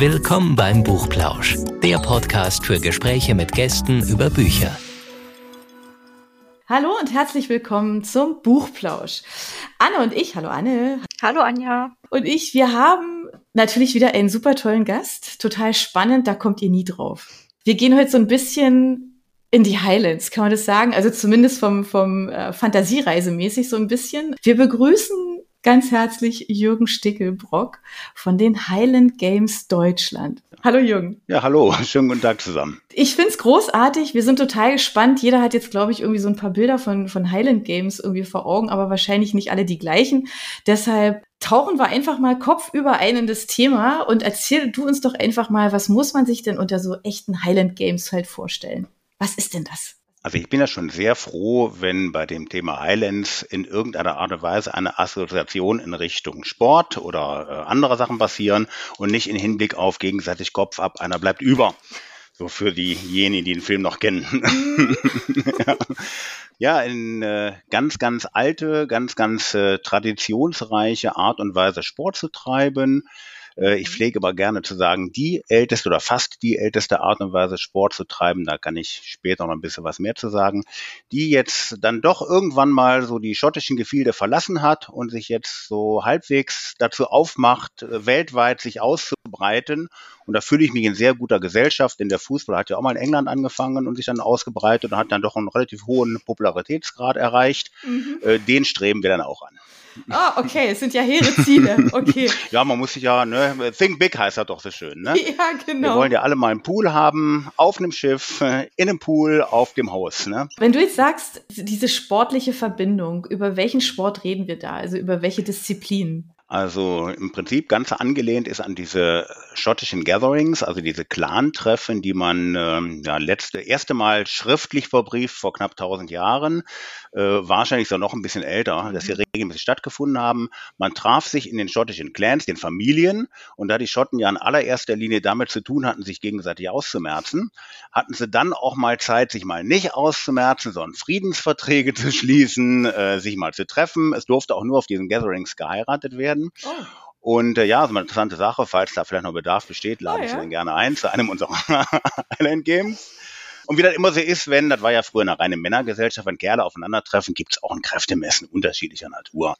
Willkommen beim Buchplausch, der Podcast für Gespräche mit Gästen über Bücher. Hallo und herzlich willkommen zum Buchplausch. Anne und ich, hallo Anne. Hallo Anja. Und ich, wir haben natürlich wieder einen super tollen Gast. Total spannend, da kommt ihr nie drauf. Wir gehen heute so ein bisschen in die Highlands, kann man das sagen? Also zumindest vom, vom äh, Fantasiereisemäßig so ein bisschen. Wir begrüßen ganz herzlich Jürgen Stickelbrock von den Highland Games Deutschland. Hallo Jürgen. Ja, hallo, schönen guten Tag zusammen. Ich find's großartig, wir sind total gespannt. Jeder hat jetzt, glaube ich, irgendwie so ein paar Bilder von, von Highland Games irgendwie vor Augen, aber wahrscheinlich nicht alle die gleichen. Deshalb tauchen wir einfach mal kopfüber ein in das Thema und erzähl du uns doch einfach mal, was muss man sich denn unter so echten Highland Games halt vorstellen? Was ist denn das? Also ich bin ja schon sehr froh, wenn bei dem Thema Highlands in irgendeiner Art und Weise eine Assoziation in Richtung Sport oder äh, andere Sachen passieren und nicht in Hinblick auf gegenseitig Kopf ab, einer bleibt über. So für diejenigen, die den Film noch kennen. ja. in äh, ganz, ganz alte, ganz, ganz äh, traditionsreiche Art und Weise Sport zu treiben ich mhm. pflege aber gerne zu sagen, die älteste oder fast die älteste Art und Weise, Sport zu treiben, da kann ich später noch ein bisschen was mehr zu sagen, die jetzt dann doch irgendwann mal so die schottischen Gefilde verlassen hat und sich jetzt so halbwegs dazu aufmacht, äh, weltweit sich auszubreiten. Und da fühle ich mich in sehr guter Gesellschaft, denn der Fußball hat ja auch mal in England angefangen und sich dann ausgebreitet und hat dann doch einen relativ hohen Popularitätsgrad erreicht. Mhm. Äh, den streben wir dann auch an. Ah, okay, es sind ja hehre Ziele. Okay. ja, man muss sich ja, ne, think big heißt ja doch so schön, ne? Ja, genau. Wir wollen ja alle mal einen Pool haben, auf einem Schiff, in einem Pool, auf dem Haus, ne? Wenn du jetzt sagst, diese sportliche Verbindung, über welchen Sport reden wir da? Also über welche Disziplinen? Also im Prinzip ganz angelehnt ist an diese schottischen Gatherings, also diese Clan-Treffen, die man ähm, ja letzte erste Mal schriftlich verbrieft vor knapp 1000 Jahren, äh, wahrscheinlich so noch ein bisschen älter, dass sie mhm. regelmäßig stattgefunden haben. Man traf sich in den schottischen Clans, den Familien, und da die Schotten ja in allererster Linie damit zu tun hatten, sich gegenseitig auszumerzen, hatten sie dann auch mal Zeit, sich mal nicht auszumerzen, sondern Friedensverträge zu schließen, äh, sich mal zu treffen. Es durfte auch nur auf diesen Gatherings geheiratet werden werden. Oh. Und äh, ja, so eine interessante Sache, falls da vielleicht noch Bedarf besteht, lade oh, ich ja? Sie dann gerne ein zu einem unserer Island Games. Und wie das immer so ist, wenn, das war ja früher eine reine Männergesellschaft, wenn Kerle aufeinandertreffen, gibt es auch ein Kräftemessen unterschiedlicher Natur.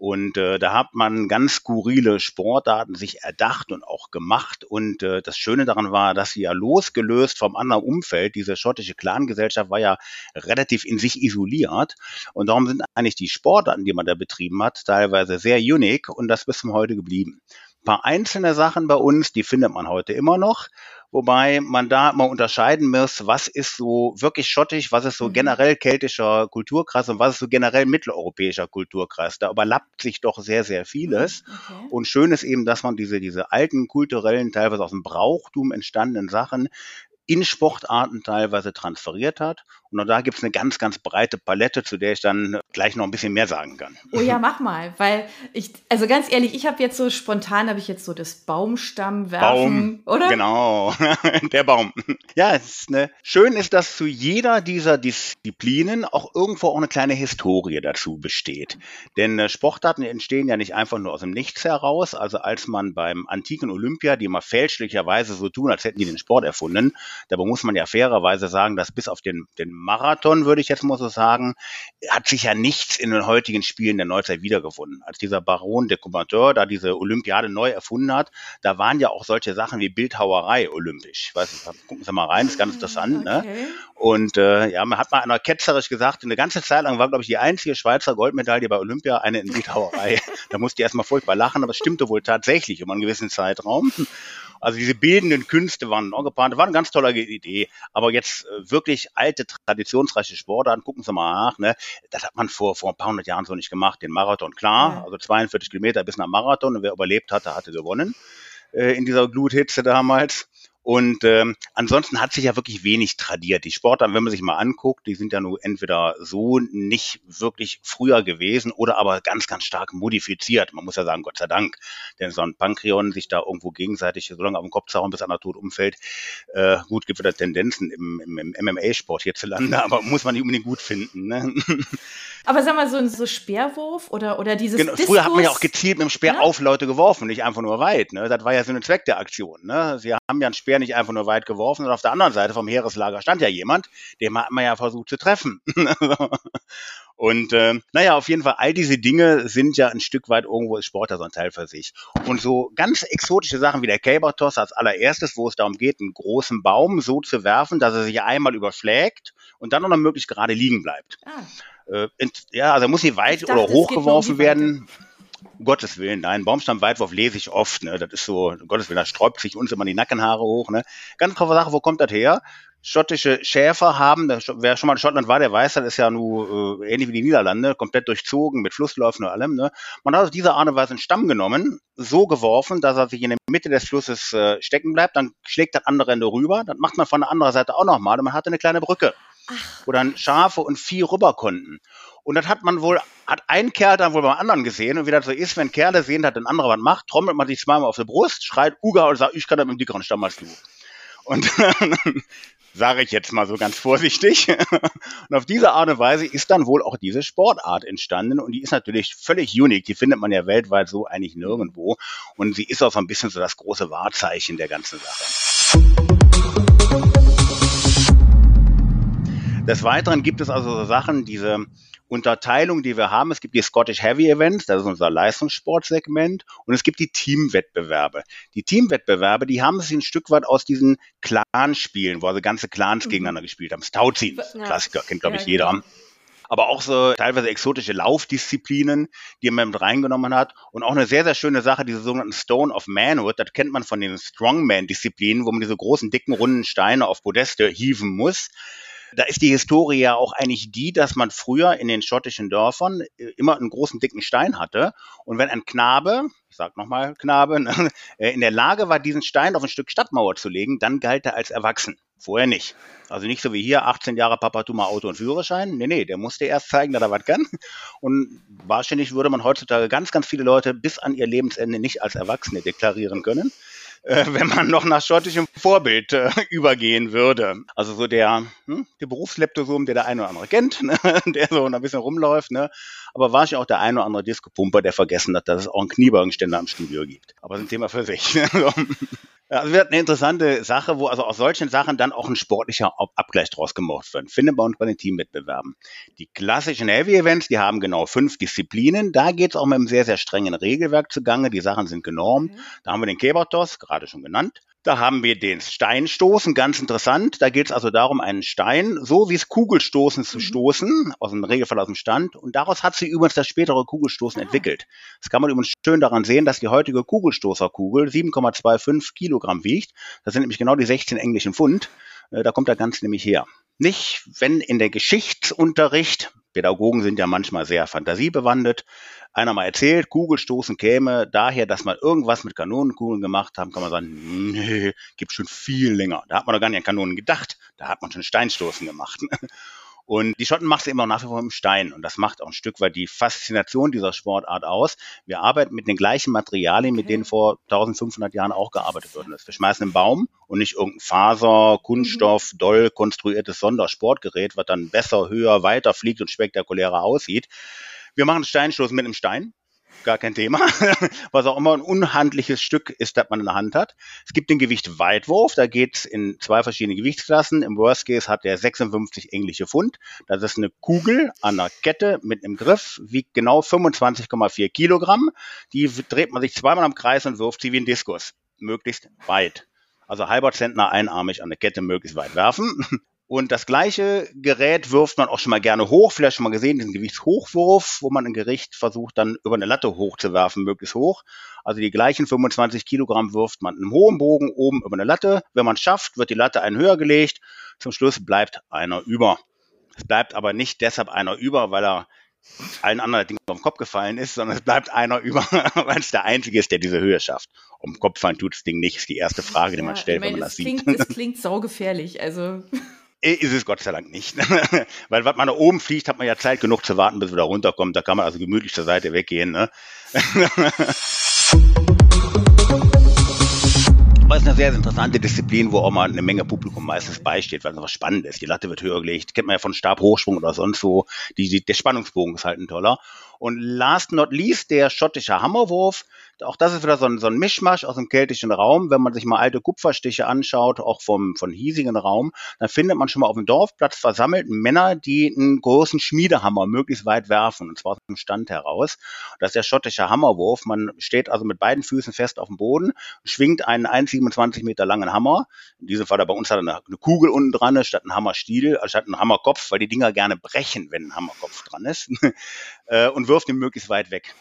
Und äh, da hat man ganz skurrile Sportarten sich erdacht und auch gemacht. Und äh, das Schöne daran war, dass sie ja losgelöst vom anderen Umfeld, diese schottische Clangesellschaft war ja relativ in sich isoliert. Und darum sind eigentlich die Sportarten, die man da betrieben hat, teilweise sehr unique und das bis zum heute geblieben. Ein paar einzelne Sachen bei uns, die findet man heute immer noch wobei man da mal unterscheiden muss, was ist so wirklich schottisch, was ist so mhm. generell keltischer Kulturkreis und was ist so generell mitteleuropäischer Kulturkreis. Da überlappt sich doch sehr, sehr vieles. Mhm, okay. Und schön ist eben, dass man diese, diese alten kulturellen, teilweise aus dem Brauchtum entstandenen Sachen in Sportarten teilweise transferiert hat. Und da gibt es eine ganz, ganz breite Palette, zu der ich dann gleich noch ein bisschen mehr sagen kann. Oh ja, mach mal, weil ich, also ganz ehrlich, ich habe jetzt so spontan, habe ich jetzt so das Baumstamm werfen, Baum, oder? Genau, der Baum. Ja, es ist eine, schön ist, dass zu jeder dieser Disziplinen auch irgendwo auch eine kleine Historie dazu besteht. Denn äh, Sportarten entstehen ja nicht einfach nur aus dem Nichts heraus. Also als man beim antiken Olympia, die immer fälschlicherweise so tun, als hätten die den Sport erfunden, Dabei muss man ja fairerweise sagen, dass bis auf den, den Marathon, würde ich jetzt mal so sagen, hat sich ja nichts in den heutigen Spielen der Neuzeit wiedergefunden. Als dieser Baron de Coubertin da diese Olympiade neu erfunden hat, da waren ja auch solche Sachen wie Bildhauerei olympisch. Ich weiß nicht, gucken Sie mal rein, das ist ganz interessant. Ne? Okay. Ne? Und äh, ja, man hat mal einer ketzerisch gesagt, eine ganze Zeit lang war, glaube ich, die einzige Schweizer Goldmedaille bei Olympia eine in Bildhauerei. da musste ich erstmal furchtbar lachen, aber es stimmte wohl tatsächlich über einen gewissen Zeitraum. Also diese bildenden Künste waren auch geplant, war eine ganz tolle Idee. Aber jetzt äh, wirklich alte, traditionsreiche Sportarten, gucken Sie mal nach, ne? Das hat man vor, vor ein paar hundert Jahren so nicht gemacht. Den Marathon, klar, ja. also 42 Kilometer bis nach Marathon und wer überlebt hatte, hatte gewonnen äh, in dieser Gluthitze damals. Und ähm, ansonsten hat sich ja wirklich wenig tradiert. Die Sportarten, wenn man sich mal anguckt, die sind ja nur entweder so nicht wirklich früher gewesen oder aber ganz, ganz stark modifiziert. Man muss ja sagen, Gott sei Dank. Denn so ein Pankreon sich da irgendwo gegenseitig so lange auf den Kopf zauen, bis einer tot umfällt, äh, gut, gibt wieder Tendenzen im, im, im MMA-Sport hierzulande, aber muss man nicht unbedingt gut finden. Ne? Aber sag mal, so ein so Speerwurf oder, oder dieses genau, Diskus, Früher hat man ja auch gezielt mit dem Speer ne? auf Leute geworfen, nicht einfach nur weit. Ne? Das war ja so ein Zweck der Aktion. Ne? Sie haben ja einen Speer nicht einfach nur weit geworfen, sondern auf der anderen Seite vom Heereslager stand ja jemand, dem hat man ja versucht zu treffen. Und ähm, naja, auf jeden Fall, all diese Dinge sind ja ein Stück weit irgendwo ist Sport ja so ein Teil für sich. Und so ganz exotische Sachen wie der Cabertoss als allererstes, wo es darum geht, einen großen Baum so zu werfen, dass er sich einmal überschlägt und dann noch möglichst gerade liegen bleibt. Ah, Äh, ja, also muss nicht weit dachte, oder um hochgeworfen die werden. Um Gottes Willen, nein, Baumstammweitwurf lese ich oft, ne? Das ist so, um Gottes Willen, da sträubt sich uns immer die Nackenhaare hoch, ne? Ganz toffe Sache, wo kommt das her? Schottische Schäfer haben, das- wer schon mal in Schottland war, der weiß, das ist ja nur äh, ähnlich wie die Niederlande, komplett durchzogen mit Flussläufen und allem. Ne? Man hat aus dieser Art und Weise einen Stamm genommen, so geworfen, dass er sich in der Mitte des Flusses äh, stecken bleibt, dann schlägt das andere Ende rüber, dann macht man von der anderen Seite auch nochmal und man hatte eine kleine Brücke wo dann Schafe und Vieh rüber konnten. Und das hat man wohl, hat ein Kerl dann wohl beim anderen gesehen. Und wie das so ist, wenn Kerle sehen, dass ein anderer was macht, trommelt man sich zweimal auf die Brust, schreit Uga und sagt, ich kann das mit dem dickeren Stamm als du. Und sage ich jetzt mal so ganz vorsichtig. Und auf diese Art und Weise ist dann wohl auch diese Sportart entstanden. Und die ist natürlich völlig unique. Die findet man ja weltweit so eigentlich nirgendwo. Und sie ist auch so ein bisschen so das große Wahrzeichen der ganzen Sache. Des Weiteren gibt es also so Sachen, diese Unterteilung, die wir haben. Es gibt die Scottish Heavy Events, das ist unser Leistungssportsegment, und es gibt die Teamwettbewerbe. Die Teamwettbewerbe, die haben sich ein Stück weit aus diesen Clanspielen, wo also ganze Clans Mhm. gegeneinander gespielt haben. Stauziehen, Ja. Klassiker, kennt glaube Ja, ich jeder. genau. Aber auch so teilweise exotische Laufdisziplinen, die man mit reingenommen hat. Und auch eine sehr, sehr schöne Sache, diese sogenannten Stone of Manhood, das kennt man von den Strongman-Disziplinen, wo man diese großen, dicken, runden Steine auf Podeste hieven muss. Da ist die Historie ja auch eigentlich die, dass man früher in den schottischen Dörfern äh, immer einen großen, dicken Stein hatte. Und wenn ein Knabe, ich sag nochmal Knabe, ne, äh, in der Lage war, diesen Stein auf ein Stück Stadtmauer zu legen, dann galt er als erwachsen. Vorher nicht. Also nicht so wie hier, 18 Jahre Papa, tu mal Auto und Führerschein. Nee, nee, der musste erst zeigen, dass er was kann. Und wahrscheinlich würde man heutzutage ganz, ganz viele Leute bis an ihr Lebensende nicht als Erwachsene deklarieren können äh, wenn man noch nach schottischem Vorbild äh, übergehen würde. Also so der, hm, der Berufsleptosom, der der eine oder andere kennt, ne? der so ein bisschen rumläuft, ne? aber wahrscheinlich auch der eine oder andere Disco-Pumper, der vergessen hat, dass es auch einen Kniebeugenständer im Studio gibt. Aber das ist ein Thema für sich. ne? so. Also wird eine interessante Sache, wo also aus solchen Sachen dann auch ein sportlicher Ab- Abgleich draus gemacht wird. Findet bei uns bei den Teamwettbewerben. Die klassischen Heavy Events, die haben genau fünf Disziplinen. Da geht es auch mit einem sehr, sehr strengen Regelwerk zugange. Die Sachen sind genormt. Da haben wir den Kebertos, gerade schon genannt. Da haben wir den Steinstoßen, ganz interessant. Da geht es also darum, einen Stein, so wie es Kugelstoßen zu Mhm. stoßen, aus dem Regelfall aus dem Stand. Und daraus hat sich übrigens das spätere Kugelstoßen Ah. entwickelt. Das kann man übrigens schön daran sehen, dass die heutige Kugelstoßerkugel 7,25 Kilogramm wiegt. Das sind nämlich genau die 16 englischen Pfund. Äh, Da kommt der Ganze nämlich her. Nicht, wenn in der Geschichtsunterricht, Pädagogen sind ja manchmal sehr fantasiebewandet, einer mal erzählt, Kugelstoßen käme daher, dass man irgendwas mit Kanonenkugeln gemacht haben, kann man sagen, nee, gibt schon viel länger. Da hat man doch gar nicht an Kanonen gedacht. Da hat man schon Steinstoßen gemacht. Und die Schotten machen es immer nach wie vor im Stein. Und das macht auch ein Stück weit die Faszination dieser Sportart aus. Wir arbeiten mit den gleichen Materialien, mit Okay. denen vor 1500 Jahren auch gearbeitet worden ist. Wir schmeißen einen Baum und nicht irgendein Faser, Kunststoff, doll konstruiertes Sondersportgerät, was dann besser, höher, weiter fliegt und spektakulärer aussieht. Wir machen einen Steinstoß mit einem Stein. Gar kein Thema. Was auch immer ein unhandliches Stück ist, das man in der Hand hat. Es gibt den Gewicht-Weitwurf. Da geht es in zwei verschiedene Gewichtsklassen. Im Worst Case hat der 56 englische Pfund. Das ist eine Kugel an einer Kette mit einem Griff, wiegt genau 25,4 Kilogramm. Die dreht man sich zweimal am Kreis und wirft sie wie ein Diskus. Möglichst weit. Also halber Zentner einarmig an der Kette möglichst weit werfen. Und das gleiche Gerät wirft man auch schon mal gerne hoch, vielleicht schon mal gesehen, diesen Gewichtshochwurf, wo man ein Gericht versucht, dann über eine Latte hochzuwerfen, möglichst hoch. Also die gleichen 25 Kilogramm wirft man in einem hohen Bogen oben über eine Latte. Wenn man es schafft, wird die Latte einen höher gelegt. Zum Schluss bleibt einer über. Es bleibt aber nicht deshalb einer über, weil er allen anderen Dingen auf den Kopf gefallen ist, sondern es bleibt einer über, weil es der Einzige ist, der diese Höhe schafft. Um Kopf fallen tut das Ding nicht, ist die erste Frage, die ja, man stellt, wenn man das klingt, sieht. Es klingt saugefährlich, also. Ist es Gott sei Dank nicht. Weil, was man da oben fliegt, hat man ja Zeit genug zu warten, bis es wieder runterkommt. Da kann man also gemütlich zur Seite weggehen. Ne? Aber es ist eine sehr interessante Disziplin, wo auch mal eine Menge Publikum meistens beisteht, weil es was spannend ist. Die Latte wird höher gelegt. Kennt man ja von Stabhochsprung oder sonst wo. Die, die, der Spannungsbogen ist halt ein toller. Und last not least der schottische Hammerwurf. Auch das ist wieder so ein, so ein Mischmasch aus dem keltischen Raum. Wenn man sich mal alte Kupferstiche anschaut, auch vom, von hiesigen Raum, dann findet man schon mal auf dem Dorfplatz versammelt Männer, die einen großen Schmiedehammer möglichst weit werfen, und zwar aus dem Stand heraus. Das ist der schottische Hammerwurf. Man steht also mit beiden Füßen fest auf dem Boden, schwingt einen 1,27 Meter langen Hammer. In diesem Fall bei uns hat er eine, eine Kugel unten dran, statt ein Hammerstiel, statt ein Hammerkopf, weil die Dinger gerne brechen, wenn ein Hammerkopf dran ist. Äh, und wirft ihn möglichst weit weg.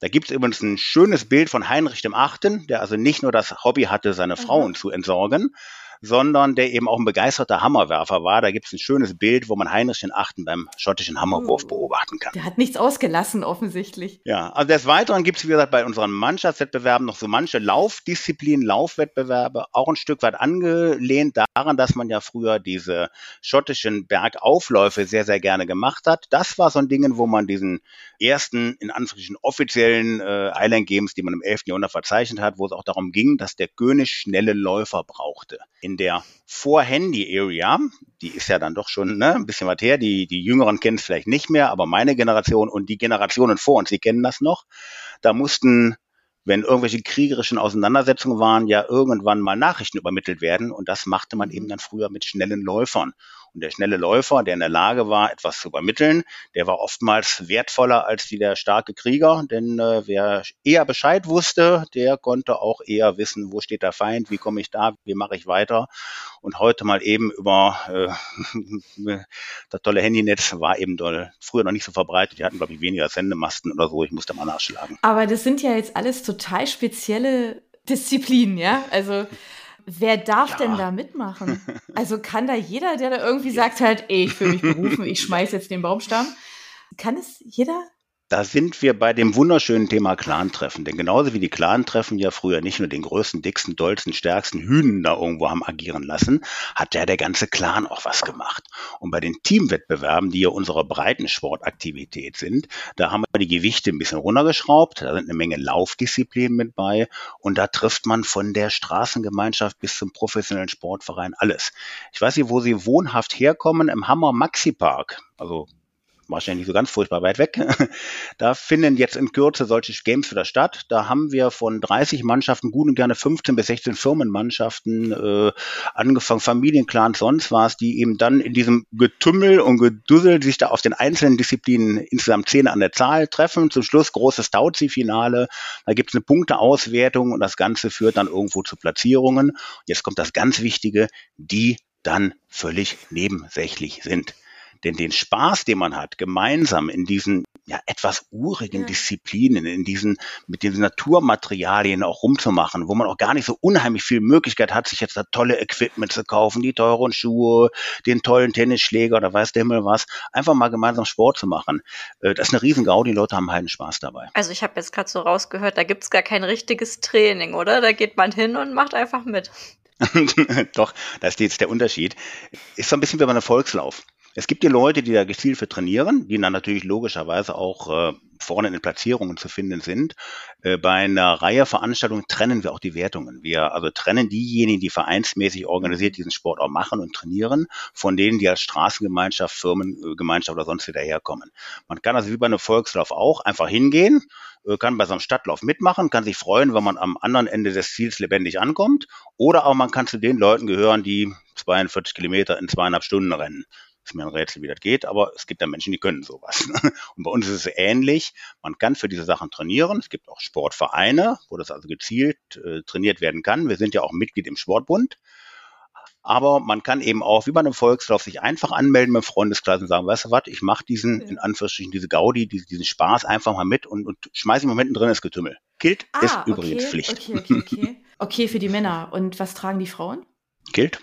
Da gibt es übrigens ein schönes Bild von Heinrich dem Achten, der also nicht nur das Hobby hatte, seine mhm. Frauen zu entsorgen, sondern der eben auch ein begeisterter Hammerwerfer war. Da gibt es ein schönes Bild, wo man Heinrich den Achten beim schottischen Hammerwurf oh. beobachten kann. Der hat nichts ausgelassen, offensichtlich. Ja, also des Weiteren gibt es, wie gesagt, bei unseren Mannschaftswettbewerben noch so manche Laufdisziplinen, Laufwettbewerbe, auch ein Stück weit angelehnt daran, dass man ja früher diese schottischen Bergaufläufe sehr, sehr gerne gemacht hat. Das war so ein Ding, wo man diesen ersten, in Anführungsstrichen, offiziellen äh, Island Games, die man im 11. Jahrhundert verzeichnet hat, wo es auch darum ging, dass der König schnelle Läufer brauchte. In in der Vor-Handy-Area, die ist ja dann doch schon ne, ein bisschen was her, die, die Jüngeren kennen es vielleicht nicht mehr, aber meine Generation und die Generationen vor uns, die kennen das noch. Da mussten wenn irgendwelche kriegerischen Auseinandersetzungen waren, ja irgendwann mal Nachrichten übermittelt werden. Und das machte man eben dann früher mit schnellen Läufern. Und der schnelle Läufer, der in der Lage war, etwas zu übermitteln, der war oftmals wertvoller als die der starke Krieger, denn äh, wer eher Bescheid wusste, der konnte auch eher wissen, wo steht der Feind, wie komme ich da, wie mache ich weiter. Und heute mal eben über äh, das tolle Handynetz war eben doll, früher noch nicht so verbreitet. Die hatten, glaube ich, weniger Sendemasten oder so. Ich musste mal nachschlagen. Aber das sind ja jetzt alles total spezielle Disziplinen, ja? Also Wer darf ja. denn da mitmachen? Also kann da jeder, der da irgendwie sagt halt, ey, ich fühle mich berufen, ich schmeiß jetzt den Baumstamm. Kann es jeder? Da sind wir bei dem wunderschönen Thema Clan-Treffen. Denn genauso wie die Clan-Treffen ja früher nicht nur den größten, dicksten, dollsten, stärksten Hühnen da irgendwo haben agieren lassen, hat ja der ganze Clan auch was gemacht. Und bei den Teamwettbewerben, die ja unsere Breitensportaktivität sind, da haben wir die Gewichte ein bisschen runtergeschraubt. Da sind eine Menge Laufdisziplinen mit bei. Und da trifft man von der Straßengemeinschaft bis zum professionellen Sportverein alles. Ich weiß nicht, wo Sie wohnhaft herkommen, im Hammer Maxi Park. Also wahrscheinlich so ganz furchtbar weit weg. Da finden jetzt in Kürze solche Games wieder statt. Da haben wir von 30 Mannschaften gut und gerne 15 bis 16 Firmenmannschaften äh, angefangen, Familienclans, sonst was, die eben dann in diesem Getümmel und Gedussel sich da auf den einzelnen Disziplinen insgesamt zehn an der Zahl treffen. Zum Schluss großes Tauzi-Finale. Da gibt es eine Punkteauswertung und das Ganze führt dann irgendwo zu Platzierungen. Jetzt kommt das ganz Wichtige, die dann völlig nebensächlich sind. Denn den Spaß, den man hat, gemeinsam in diesen ja, etwas urigen ja. Disziplinen, in diesen, mit diesen Naturmaterialien auch rumzumachen, wo man auch gar nicht so unheimlich viel Möglichkeit hat, sich jetzt da tolle Equipment zu kaufen, die teuren Schuhe, den tollen Tennisschläger oder weiß der Himmel was, einfach mal gemeinsam Sport zu machen. Äh, das ist eine Riesengau, die Leute haben heiden Spaß dabei. Also ich habe jetzt gerade so rausgehört, da gibt's gar kein richtiges Training, oder? Da geht man hin und macht einfach mit. Doch, da ist jetzt der Unterschied. Ist so ein bisschen wie bei einem Volkslauf. Es gibt die Leute, die da gezielt für trainieren, die dann natürlich logischerweise auch äh, vorne in den Platzierungen zu finden sind. Äh, bei einer Reihe Veranstaltungen trennen wir auch die Wertungen. Wir also trennen diejenigen, die vereinsmäßig organisiert diesen Sport auch machen und trainieren, von denen, die als Straßengemeinschaft, Firmengemeinschaft oder sonst wieder herkommen. Man kann also wie bei einem Volkslauf auch einfach hingehen, äh, kann bei so einem Stadtlauf mitmachen, kann sich freuen, wenn man am anderen Ende des Ziels lebendig ankommt. Oder auch man kann zu den Leuten gehören, die 42 Kilometer in zweieinhalb Stunden rennen. Ist mir ein Rätsel, wie das geht, aber es gibt ja Menschen, die können sowas. Und bei uns ist es ähnlich. Man kann für diese Sachen trainieren. Es gibt auch Sportvereine, wo das also gezielt äh, trainiert werden kann. Wir sind ja auch Mitglied im Sportbund. Aber man kann eben auch, wie bei einem Volkslauf, sich einfach anmelden mit Freundeskreis und sagen, weißt du was, ich mache diesen, in Anführungsstrichen, diese Gaudi, diesen, diesen Spaß einfach mal mit und, und schmeiße ihn mal drin ins Getümmel. Gilt, ah, ist okay, übrigens Pflicht. Okay, okay, okay. okay, für die Männer. Und was tragen die Frauen? Gilt.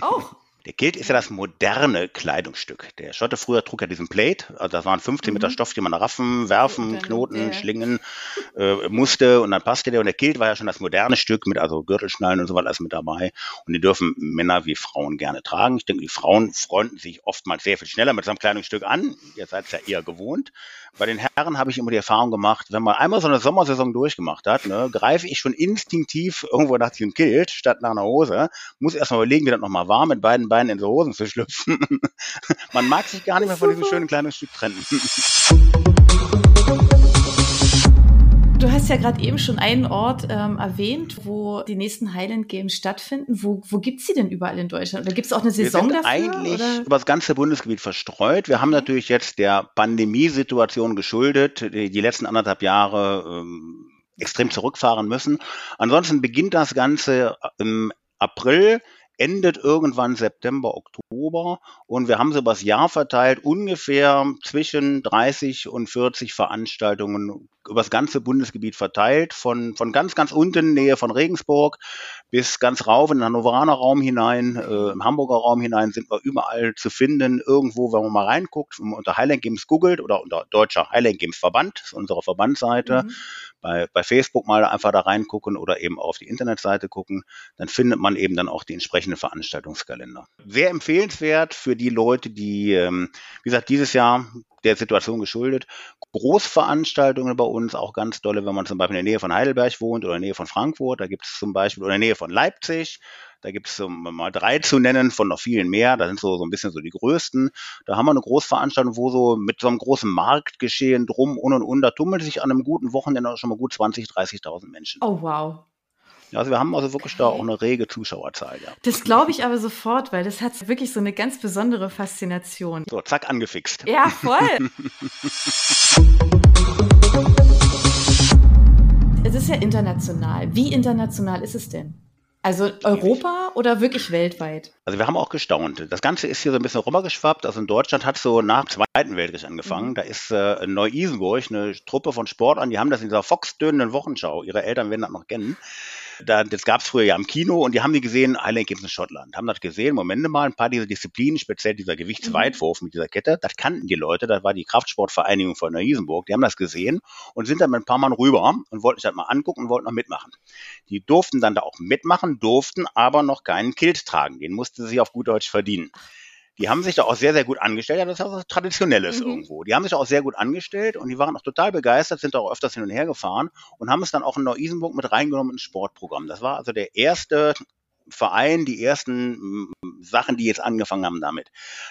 Auch. Der Kilt ist ja das moderne Kleidungsstück. Der Schotte früher trug ja diesen Plate, also das waren 15 Meter mhm. Stoff, die man raffen, werfen, knoten, ja. schlingen äh, musste und dann passte der. Und der Kilt war ja schon das moderne Stück mit also Gürtelschnallen und so weiter alles mit dabei. Und die dürfen Männer wie Frauen gerne tragen. Ich denke, die Frauen freunden sich oftmals sehr viel schneller mit so einem Kleidungsstück an. Ihr seid es ja eher gewohnt. Bei den Herren habe ich immer die Erfahrung gemacht, wenn man einmal so eine Sommersaison durchgemacht hat, ne, greife ich schon instinktiv irgendwo nach diesem Kilt statt nach einer Hose, muss erstmal überlegen, wie das nochmal war, mit beiden Beinen in so Hosen zu schlüpfen. man mag sich gar nicht mehr von diesem schönen kleinen Stück trennen. Du hast ja gerade eben schon einen Ort ähm, erwähnt, wo die nächsten Highland Games stattfinden. Wo, wo gibt es sie denn überall in Deutschland? Oder gibt es auch eine Saison Wir sind dafür? eigentlich oder? über das ganze Bundesgebiet verstreut. Wir haben natürlich jetzt der Pandemiesituation geschuldet, die, die letzten anderthalb Jahre ähm, extrem zurückfahren müssen. Ansonsten beginnt das Ganze im April endet irgendwann September, Oktober und wir haben so übers Jahr verteilt ungefähr zwischen 30 und 40 Veranstaltungen übers ganze Bundesgebiet verteilt, von, von ganz, ganz unten, Nähe von Regensburg, bis ganz rauf in den Hannoveraner Raum hinein, äh, im Hamburger Raum hinein sind wir überall zu finden. Irgendwo, wenn man mal reinguckt, wenn man unter Highland Games googelt oder unter Deutscher Highland Games Verband, ist unsere Verbandsseite, mhm. Bei, bei Facebook mal einfach da reingucken oder eben auf die Internetseite gucken, dann findet man eben dann auch die entsprechenden Veranstaltungskalender. Sehr empfehlenswert für die Leute, die, ähm, wie gesagt, dieses Jahr der Situation geschuldet. Großveranstaltungen bei uns auch ganz dolle, wenn man zum Beispiel in der Nähe von Heidelberg wohnt oder in der Nähe von Frankfurt. Da gibt es zum Beispiel oder in der Nähe von Leipzig. Da gibt es um mal drei zu nennen von noch vielen mehr. Da sind so, so ein bisschen so die größten. Da haben wir eine Großveranstaltung, wo so mit so einem großen Marktgeschehen drum und und und, da tummeln sich an einem guten Wochenende schon mal gut 20, 30.000 Menschen. Oh wow. Also wir haben also wirklich da auch eine rege Zuschauerzahl, ja. Das glaube ich aber sofort, weil das hat wirklich so eine ganz besondere Faszination. So, zack, angefixt. Ja, voll. es ist ja international. Wie international ist es denn? Also Europa oder wirklich weltweit? Also wir haben auch gestaunt. Das Ganze ist hier so ein bisschen rübergeschwappt. Also in Deutschland hat es so nach dem Zweiten Weltkrieg angefangen. Mhm. Da ist äh, in Neu-Isenburg eine Truppe von Sportlern, die haben das in dieser foxdönenden Wochenschau, ihre Eltern werden das noch kennen, da, das gab es früher ja im Kino und die haben die gesehen, Highland Games in Schottland. Haben das gesehen, Moment mal, ein paar dieser Disziplinen, speziell dieser Gewichtsweitwurf mhm. mit dieser Kette, das kannten die Leute, das war die Kraftsportvereinigung von Neu-Isenburg, die haben das gesehen und sind dann mit ein paar Mann rüber und wollten sich das mal angucken und wollten noch mitmachen. Die durften dann da auch mitmachen, durften aber noch keinen Kilt tragen. Den musste sie auf gut Deutsch verdienen die haben sich da auch sehr, sehr gut angestellt. Ja, das ist auch was Traditionelles mhm. irgendwo. Die haben sich da auch sehr gut angestellt und die waren auch total begeistert, sind auch öfters hin und her gefahren und haben es dann auch in Neu-Isenburg mit reingenommen ins Sportprogramm. Das war also der erste Verein, die ersten mm, Sachen, die jetzt angefangen haben damit.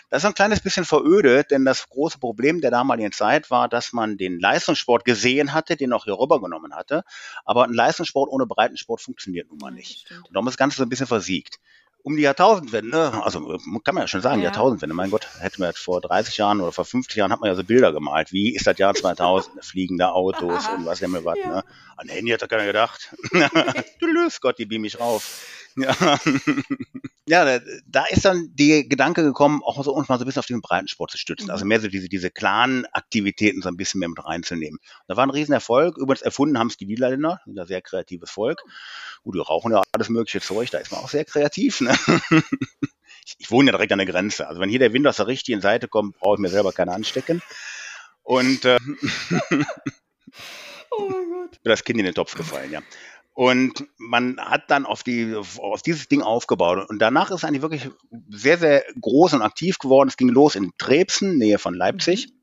Das ist ein kleines bisschen verödet, denn das große Problem der damaligen Zeit war, dass man den Leistungssport gesehen hatte, den auch hier rübergenommen hatte. Aber ein Leistungssport ohne Breitensport funktioniert nun mal nicht. Und darum ist das Ganze so ein bisschen versiegt um die Jahrtausendwende, also kann man ja schon sagen, ja. Jahrtausendwende, mein Gott, hätten wir jetzt vor 30 Jahren oder vor 50 Jahren hat man ja so Bilder gemalt, wie ist das Jahr 2000, fliegende Autos und was immer was, ja. ne? An Handy hat da keiner gedacht. du löst Gott, die beam mich rauf. Ja. ja, da ist dann die Gedanke gekommen, auch so uns mal so ein bisschen auf den Breitensport zu stützen. Also mhm. mehr so diese, diese Clan-Aktivitäten so ein bisschen mehr mit reinzunehmen. Da war ein Riesenerfolg. Übrigens erfunden haben es die Niederländer, ein sehr kreatives Volk. Gut, die rauchen ja alles mögliche Zeug, da ist man auch sehr kreativ. Ne? Ich, ich wohne ja direkt an der Grenze. Also wenn hier der Wind aus der richtigen Seite kommt, brauche ich mir selber keine anstecken. Und äh, oh mein Gott. das Kind in den Topf gefallen, ja. Und man hat dann auf, die, auf dieses Ding aufgebaut. Und danach ist es eigentlich wirklich sehr, sehr groß und aktiv geworden. Es ging los in Trebsen, Nähe von Leipzig. Mhm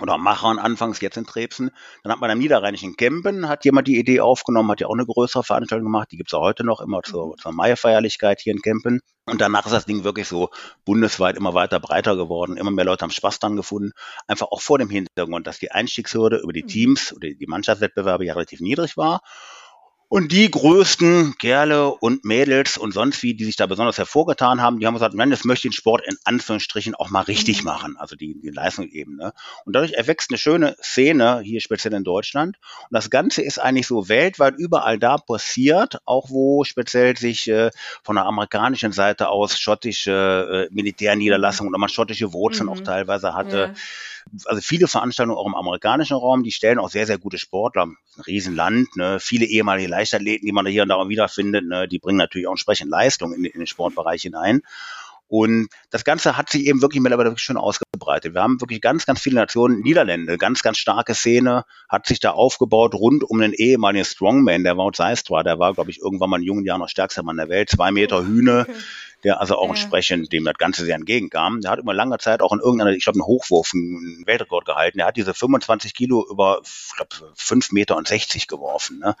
oder Machern anfangs, jetzt in Trebsen. Dann hat man am Niederrheinischen Kempen, hat jemand die Idee aufgenommen, hat ja auch eine größere Veranstaltung gemacht, die gibt's auch heute noch immer zur, mhm. zur Maierfeierlichkeit hier in Kempen. Und danach ist das Ding wirklich so bundesweit immer weiter breiter geworden. Immer mehr Leute haben Spaß dran gefunden. Einfach auch vor dem Hintergrund, dass die Einstiegshürde über die mhm. Teams oder die Mannschaftswettbewerbe ja relativ niedrig war. Und die größten Kerle und Mädels und sonst wie, die sich da besonders hervorgetan haben, die haben gesagt, nein, das möchte ich den Sport in Anführungsstrichen auch mal richtig mhm. machen, also die, die Leistungsebene. Und dadurch erwächst eine schöne Szene hier speziell in Deutschland. Und das Ganze ist eigentlich so weltweit überall da passiert, auch wo speziell sich äh, von der amerikanischen Seite aus schottische äh, Militärniederlassungen oder man schottische Wurzeln mhm. auch teilweise hatte. Ja also viele Veranstaltungen auch im amerikanischen Raum, die stellen auch sehr, sehr gute Sportler. Ein Riesenland, ne? viele ehemalige Leichtathleten, die man da hier und da wiederfindet, ne? die bringen natürlich auch entsprechend Leistung in, in den Sportbereich hinein. Und das Ganze hat sich eben wirklich mittlerweile wirklich schön ausgebreitet. Wir haben wirklich ganz, ganz viele Nationen, Niederlande, ganz, ganz starke Szene, hat sich da aufgebaut rund um den ehemaligen Strongman, der Wout Seist war. Der war, glaube ich, irgendwann mal in jungen Jahren noch stärkster Mann der Welt, zwei Meter Hühne. Der also auch ja. entsprechend dem das Ganze sehr entgegenkam. Der hat über lange Zeit auch in irgendeiner, ich glaube, einen Hochwurf, einen Weltrekord gehalten. Der hat diese 25 Kilo über, ich glaube, 5 Meter und 60 geworfen. Ne?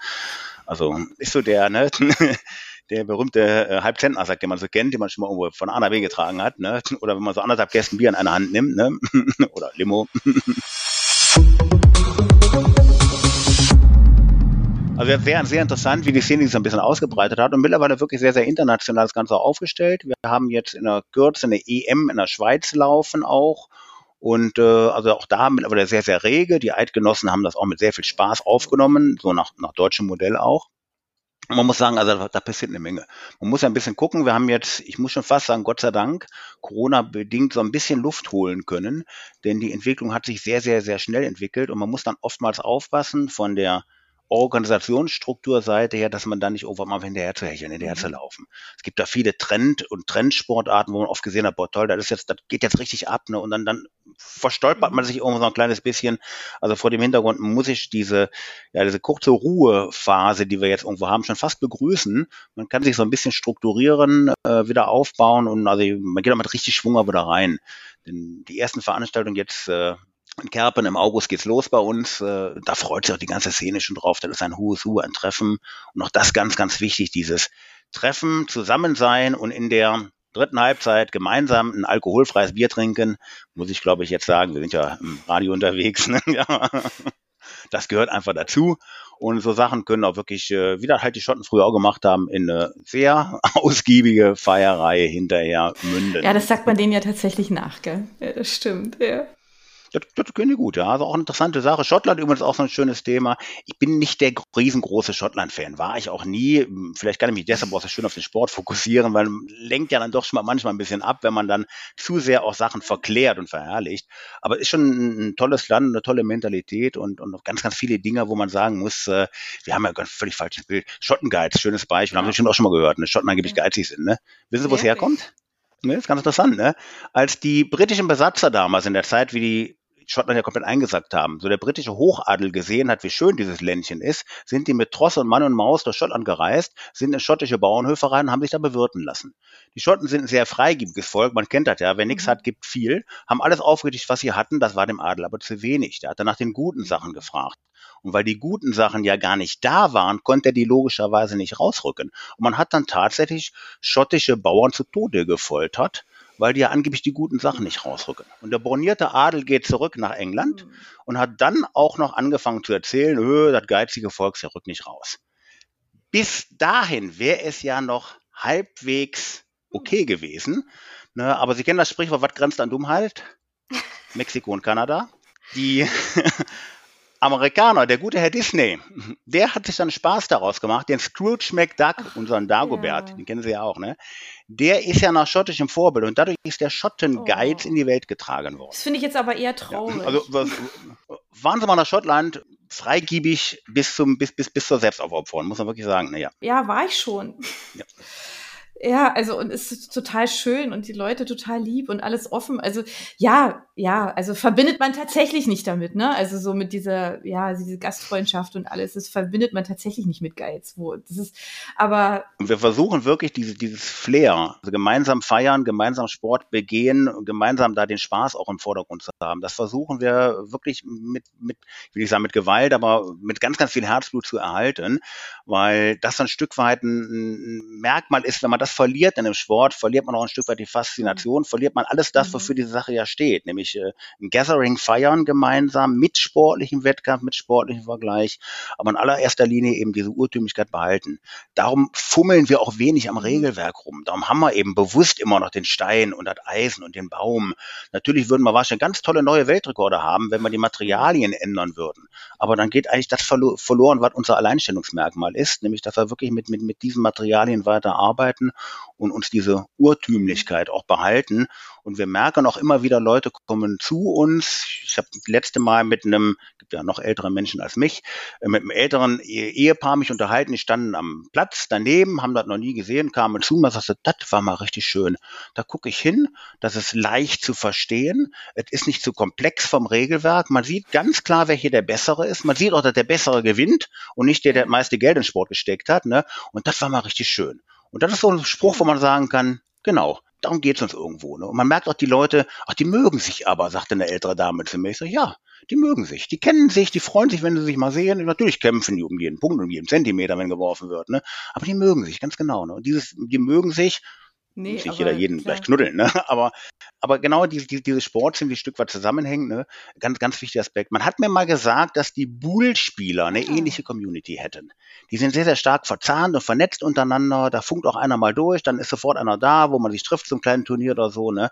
Also ist so der, ne? der berühmte äh, Halbzentnersack, den man so kennt, den man schon mal irgendwo von A nach B getragen hat, ne? Oder wenn man so anderthalb Kästen Bier in einer Hand nimmt, ne? Oder Limo. Also sehr, sehr interessant, wie die Szene sich so ein bisschen ausgebreitet hat und mittlerweile wirklich sehr, sehr international das Ganze aufgestellt. Wir haben jetzt in der Kürze eine EM in der Schweiz laufen auch. Und äh, also auch da mittlerweile sehr, sehr rege. Die Eidgenossen haben das auch mit sehr viel Spaß aufgenommen, so nach, nach deutschem Modell auch man muss sagen, also da passiert eine Menge. Man muss ja ein bisschen gucken. Wir haben jetzt, ich muss schon fast sagen, Gott sei Dank, Corona-bedingt so ein bisschen Luft holen können, denn die Entwicklung hat sich sehr, sehr, sehr schnell entwickelt und man muss dann oftmals aufpassen von der Organisationsstrukturseite her, dass man da nicht irgendwann mal hinterher zu hecheln, hinterher zu mhm. laufen. Es gibt da viele Trend- und Trendsportarten, wo man oft gesehen hat, boah toll, das ist jetzt, das geht jetzt richtig ab, ne? Und dann, dann verstolpert man mhm. sich irgendwo so ein kleines bisschen. Also vor dem Hintergrund muss ich diese, ja, diese kurze Ruhephase, die wir jetzt irgendwo haben, schon fast begrüßen. Man kann sich so ein bisschen strukturieren, äh, wieder aufbauen und also man geht auch mit richtig Schwung wieder rein. Denn die ersten Veranstaltungen jetzt, äh, in Kerpen im August geht's los bei uns. Äh, da freut sich auch die ganze Szene schon drauf. Das ist ein hohes Hu, ein Treffen. Und auch das ganz, ganz wichtig, dieses Treffen, Zusammensein und in der dritten Halbzeit gemeinsam ein alkoholfreies Bier trinken. Muss ich, glaube ich, jetzt sagen. Wir sind ja im Radio unterwegs. Ne? ja. Das gehört einfach dazu. Und so Sachen können auch wirklich, äh, wie das halt die Schotten früher auch gemacht haben, in eine sehr ausgiebige Feierei hinterher münden. Ja, das sagt man denen ja tatsächlich nach, gell? Ja, das stimmt, ja. Das, das können die gut, ja. Also auch eine interessante Sache. Schottland übrigens auch so ein schönes Thema. Ich bin nicht der riesengroße Schottland-Fan, war ich auch nie. Vielleicht kann ich mich deshalb auch so schön auf den Sport fokussieren, weil lenkt ja dann doch schon mal manchmal ein bisschen ab, wenn man dann zu sehr auch Sachen verklärt und verherrlicht. Aber es ist schon ein, tolles Land, eine tolle Mentalität und, und ganz, ganz viele Dinge, wo man sagen muss, äh, wir haben ja ein völlig falsches Bild. Schottengeiz, schönes Beispiel, ja. haben wir schon auch schon mal gehört, ne? Schotten angeblich geizig sind, ne? Wissen Sie, wo es herkommt? Ne, ist ganz interessant, ne? Als die britischen Besatzer damals in der Zeit, wie die Schottland ja komplett eingesackt haben, so der britische Hochadel gesehen hat, wie schön dieses Ländchen ist, sind die mit Tross und Mann und Maus durch Schottland gereist, sind in schottische Bauernhöfe rein und haben sich da bewirten lassen. Die Schotten sind ein sehr freigebiges Volk, man kennt das ja, wer nichts mhm. hat, gibt viel, haben alles aufgerichtet, was sie hatten, das war dem Adel aber zu wenig. Der hat dann nach den guten Sachen gefragt. Und weil die guten Sachen ja gar nicht da waren, konnte er die logischerweise nicht rausrücken. Und man hat dann tatsächlich schottische Bauern zu Tode gefoltert, weil die ja angeblich die guten Sachen nicht rausrücken. Und der bornierte Adel geht zurück nach England mhm. und hat dann auch noch angefangen zu erzählen, öh, das geizige Volk, der rückt nicht raus. Bis dahin wäre es ja noch halbwegs okay gewesen. Ne? Aber Sie kennen das Sprichwort, was grenzt an Dummheit? Mexiko und Kanada. Die Amerikaner, der gute Herr Disney, der hat sich dann Spaß daraus gemacht, den Scrooge McDuck, unseren Dagobert, ja. den kennen Sie ja auch, ne? Der ist ja nach schottischem Vorbild und dadurch ist der Schottengeiz oh. in die Welt getragen worden. Das finde ich jetzt aber eher traurig. Ja, also was, waren Sie mal nach Schottland, freigiebig bis zum bis bis bis zur Selbstaufopferung, muss man wirklich sagen. Naja. Ja, war ich schon. Ja. Ja, also und es ist total schön und die Leute total lieb und alles offen. Also ja, ja, also verbindet man tatsächlich nicht damit, ne? Also so mit dieser, ja, diese Gastfreundschaft und alles, das verbindet man tatsächlich nicht mit Geiz. Wo das ist, aber und wir versuchen wirklich diese, dieses Flair, also gemeinsam feiern, gemeinsam Sport begehen, gemeinsam da den Spaß auch im Vordergrund zu haben. Das versuchen wir wirklich mit, mit, ich will nicht sagen mit Gewalt, aber mit ganz, ganz viel Herzblut zu erhalten, weil das ein Stück weit ein, Merkmal ist, wenn man das verliert in dem Sport, verliert man auch ein Stück weit die Faszination, mhm. verliert man alles das, wofür mhm. diese Sache ja steht, nämlich äh, ein Gathering feiern gemeinsam mit sportlichem Wettkampf, mit sportlichem Vergleich, aber in allererster Linie eben diese Urtümlichkeit behalten. Darum fummeln wir auch wenig am mhm. Regelwerk rum. Darum haben wir eben bewusst immer noch den Stein und das Eisen und den Baum. Natürlich würden wir wahrscheinlich ganz tolle neue Weltrekorde haben, wenn wir die Materialien ändern würden. Aber dann geht eigentlich das verloren, was unser Alleinstellungsmerkmal ist, nämlich dass wir wirklich mit, mit, mit diesen Materialien weiter arbeiten und uns diese Urtümlichkeit auch behalten. Und wir merken auch immer wieder, Leute kommen zu uns. Ich habe das letzte Mal mit einem, gibt ja noch ältere Menschen als mich, äh, mit einem älteren Ehepaar mich unterhalten. Die standen am Platz daneben, haben das noch nie gesehen, kamen zu und sagte, das war mal richtig schön. Da gucke ich hin, das ist leicht zu verstehen. Es ist nicht zu komplex vom Regelwerk. Man sieht ganz klar, wer hier der Bessere ist. Man sieht auch, dass der Bessere gewinnt und nicht der, der meiste Geld in Sport gesteckt hat. Ne? Und das war mal richtig schön. Und das ist so ein Spruch, wo man sagen kann, genau, darum geht's uns irgendwo. Ne? Und man merkt auch die Leute, ach, die mögen sich aber, sagte eine ältere Dame zu mir. Ich so, ja, die mögen sich, die kennen sich, die freuen sich, wenn sie sich mal sehen. Natürlich kämpfen die um jeden Punkt, um jeden Zentimeter, wenn geworfen wird, ne? Aber die mögen sich, ganz genau. Ne? Und dieses, die mögen sich, Nee, muss nicht jeder jeden klar. gleich knuddeln, ne? Aber, aber genau diese, diese, diese Sport sind, die ein Stück weit zusammenhängen, ne? Ganz, ganz wichtiger Aspekt. Man hat mir mal gesagt, dass die Bull-Spieler eine. Ah. ähnliche Community hätten. Die sind sehr, sehr stark verzahnt und vernetzt untereinander. Da funkt auch einer mal durch, dann ist sofort einer da, wo man sich trifft zum kleinen Turnier oder so, ne?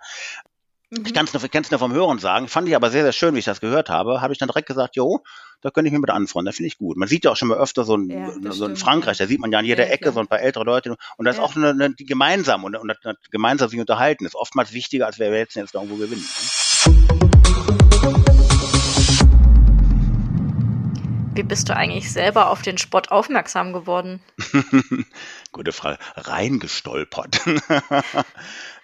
Mhm. Ich kann es nur, nur vom Hören sagen. Fand ich aber sehr, sehr schön, wie ich das gehört habe. Habe ich dann direkt gesagt, jo, da könnte ich mir mit anfreunden. Das finde ich gut. Man sieht ja auch schon mal öfter so, ein, ja, so in Frankreich, da sieht man ja an jeder ja, Ecke klar. so ein paar ältere Leute. Und das ja. ist auch eine, eine, die gemeinsam und, und, und gemeinsam sich unterhalten ist oftmals wichtiger, als wer jetzt jetzt irgendwo gewinnen. Ne? Wie bist du eigentlich selber auf den Sport aufmerksam geworden? Gute Frage. Reingestolpert.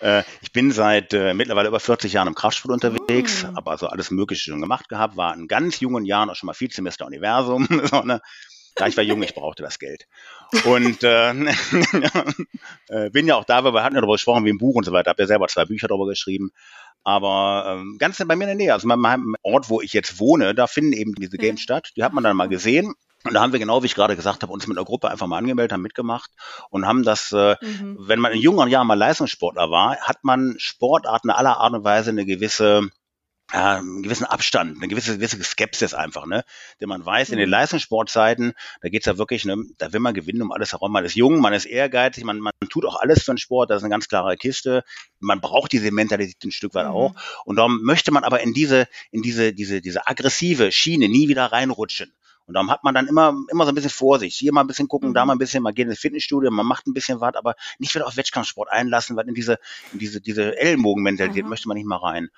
Äh, ich bin seit äh, mittlerweile über 40 Jahren im Kraftsport unterwegs, mm. habe also alles Mögliche schon gemacht gehabt, war in ganz jungen Jahren auch schon mal Vizemeister Universum. so, ne? Ja, ich war jung, ich brauchte das Geld. Und äh, äh, bin ja auch da, weil wir hatten ja darüber gesprochen, wie im Buch und so weiter, habe ja selber zwei Bücher darüber geschrieben. Aber ähm, ganz bei mir in der Nähe, also meinem Ort, wo ich jetzt wohne, da finden eben diese Games statt. Die hat man dann mal gesehen. Und da haben wir genau, wie ich gerade gesagt habe, uns mit einer Gruppe einfach mal angemeldet, haben mitgemacht und haben das, äh, mhm. wenn man in jüngeren Jahren mal Leistungssportler war, hat man Sportarten aller Art und Weise eine gewisse ja, einen gewissen Abstand, eine gewisse, gewisse Skepsis einfach, ne? Denn man weiß, in den mhm. Leistungssportzeiten, da geht's ja wirklich, ne, da will man gewinnen um alles herum. Man ist jung, man ist ehrgeizig, man, man tut auch alles für den Sport, das ist eine ganz klare Kiste. Man braucht diese Mentalität ein Stück weit mhm. auch. Und darum möchte man aber in diese, in diese, diese, diese aggressive Schiene nie wieder reinrutschen. Und darum hat man dann immer, immer so ein bisschen Vorsicht. Hier mal ein bisschen gucken, mhm. da mal ein bisschen, man geht ins Fitnessstudio, man macht ein bisschen was, aber nicht wieder auf Wettkampfsport einlassen, weil in diese, in diese, diese Ellenbogenmentalität mhm. möchte man nicht mal rein.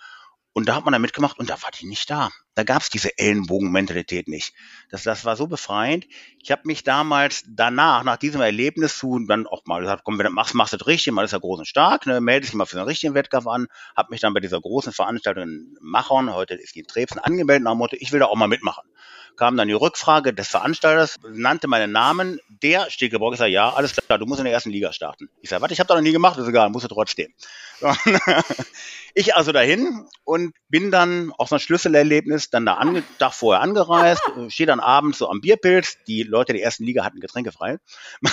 Und da hat man da mitgemacht und da war die nicht da. Da gab es diese Ellenbogenmentalität nicht. Das, das war so befreiend. Ich habe mich damals danach, nach diesem Erlebnis zu, dann auch mal gesagt, komm, wenn du machst, machst du das richtig, mal ist ja groß und stark, ne, melde dich mal für den richtigen Wettkampf an, habe mich dann bei dieser großen Veranstaltung in Machern, heute ist die in Trebsen, angemeldet dem Motto, ich will da auch mal mitmachen. Kam dann die Rückfrage des Veranstalters, nannte meinen Namen, der Stegeborg, ich sage, ja, alles klar, du musst in der ersten Liga starten. Ich sage, warte, ich habe das noch nie gemacht, ist egal, musst du trotzdem. Ich also dahin und bin dann auf so ein Schlüsselerlebnis dann da ange Tag vorher angereist, stehe dann abends so am Bierpilz. Die Leute der ersten Liga hatten Getränke frei.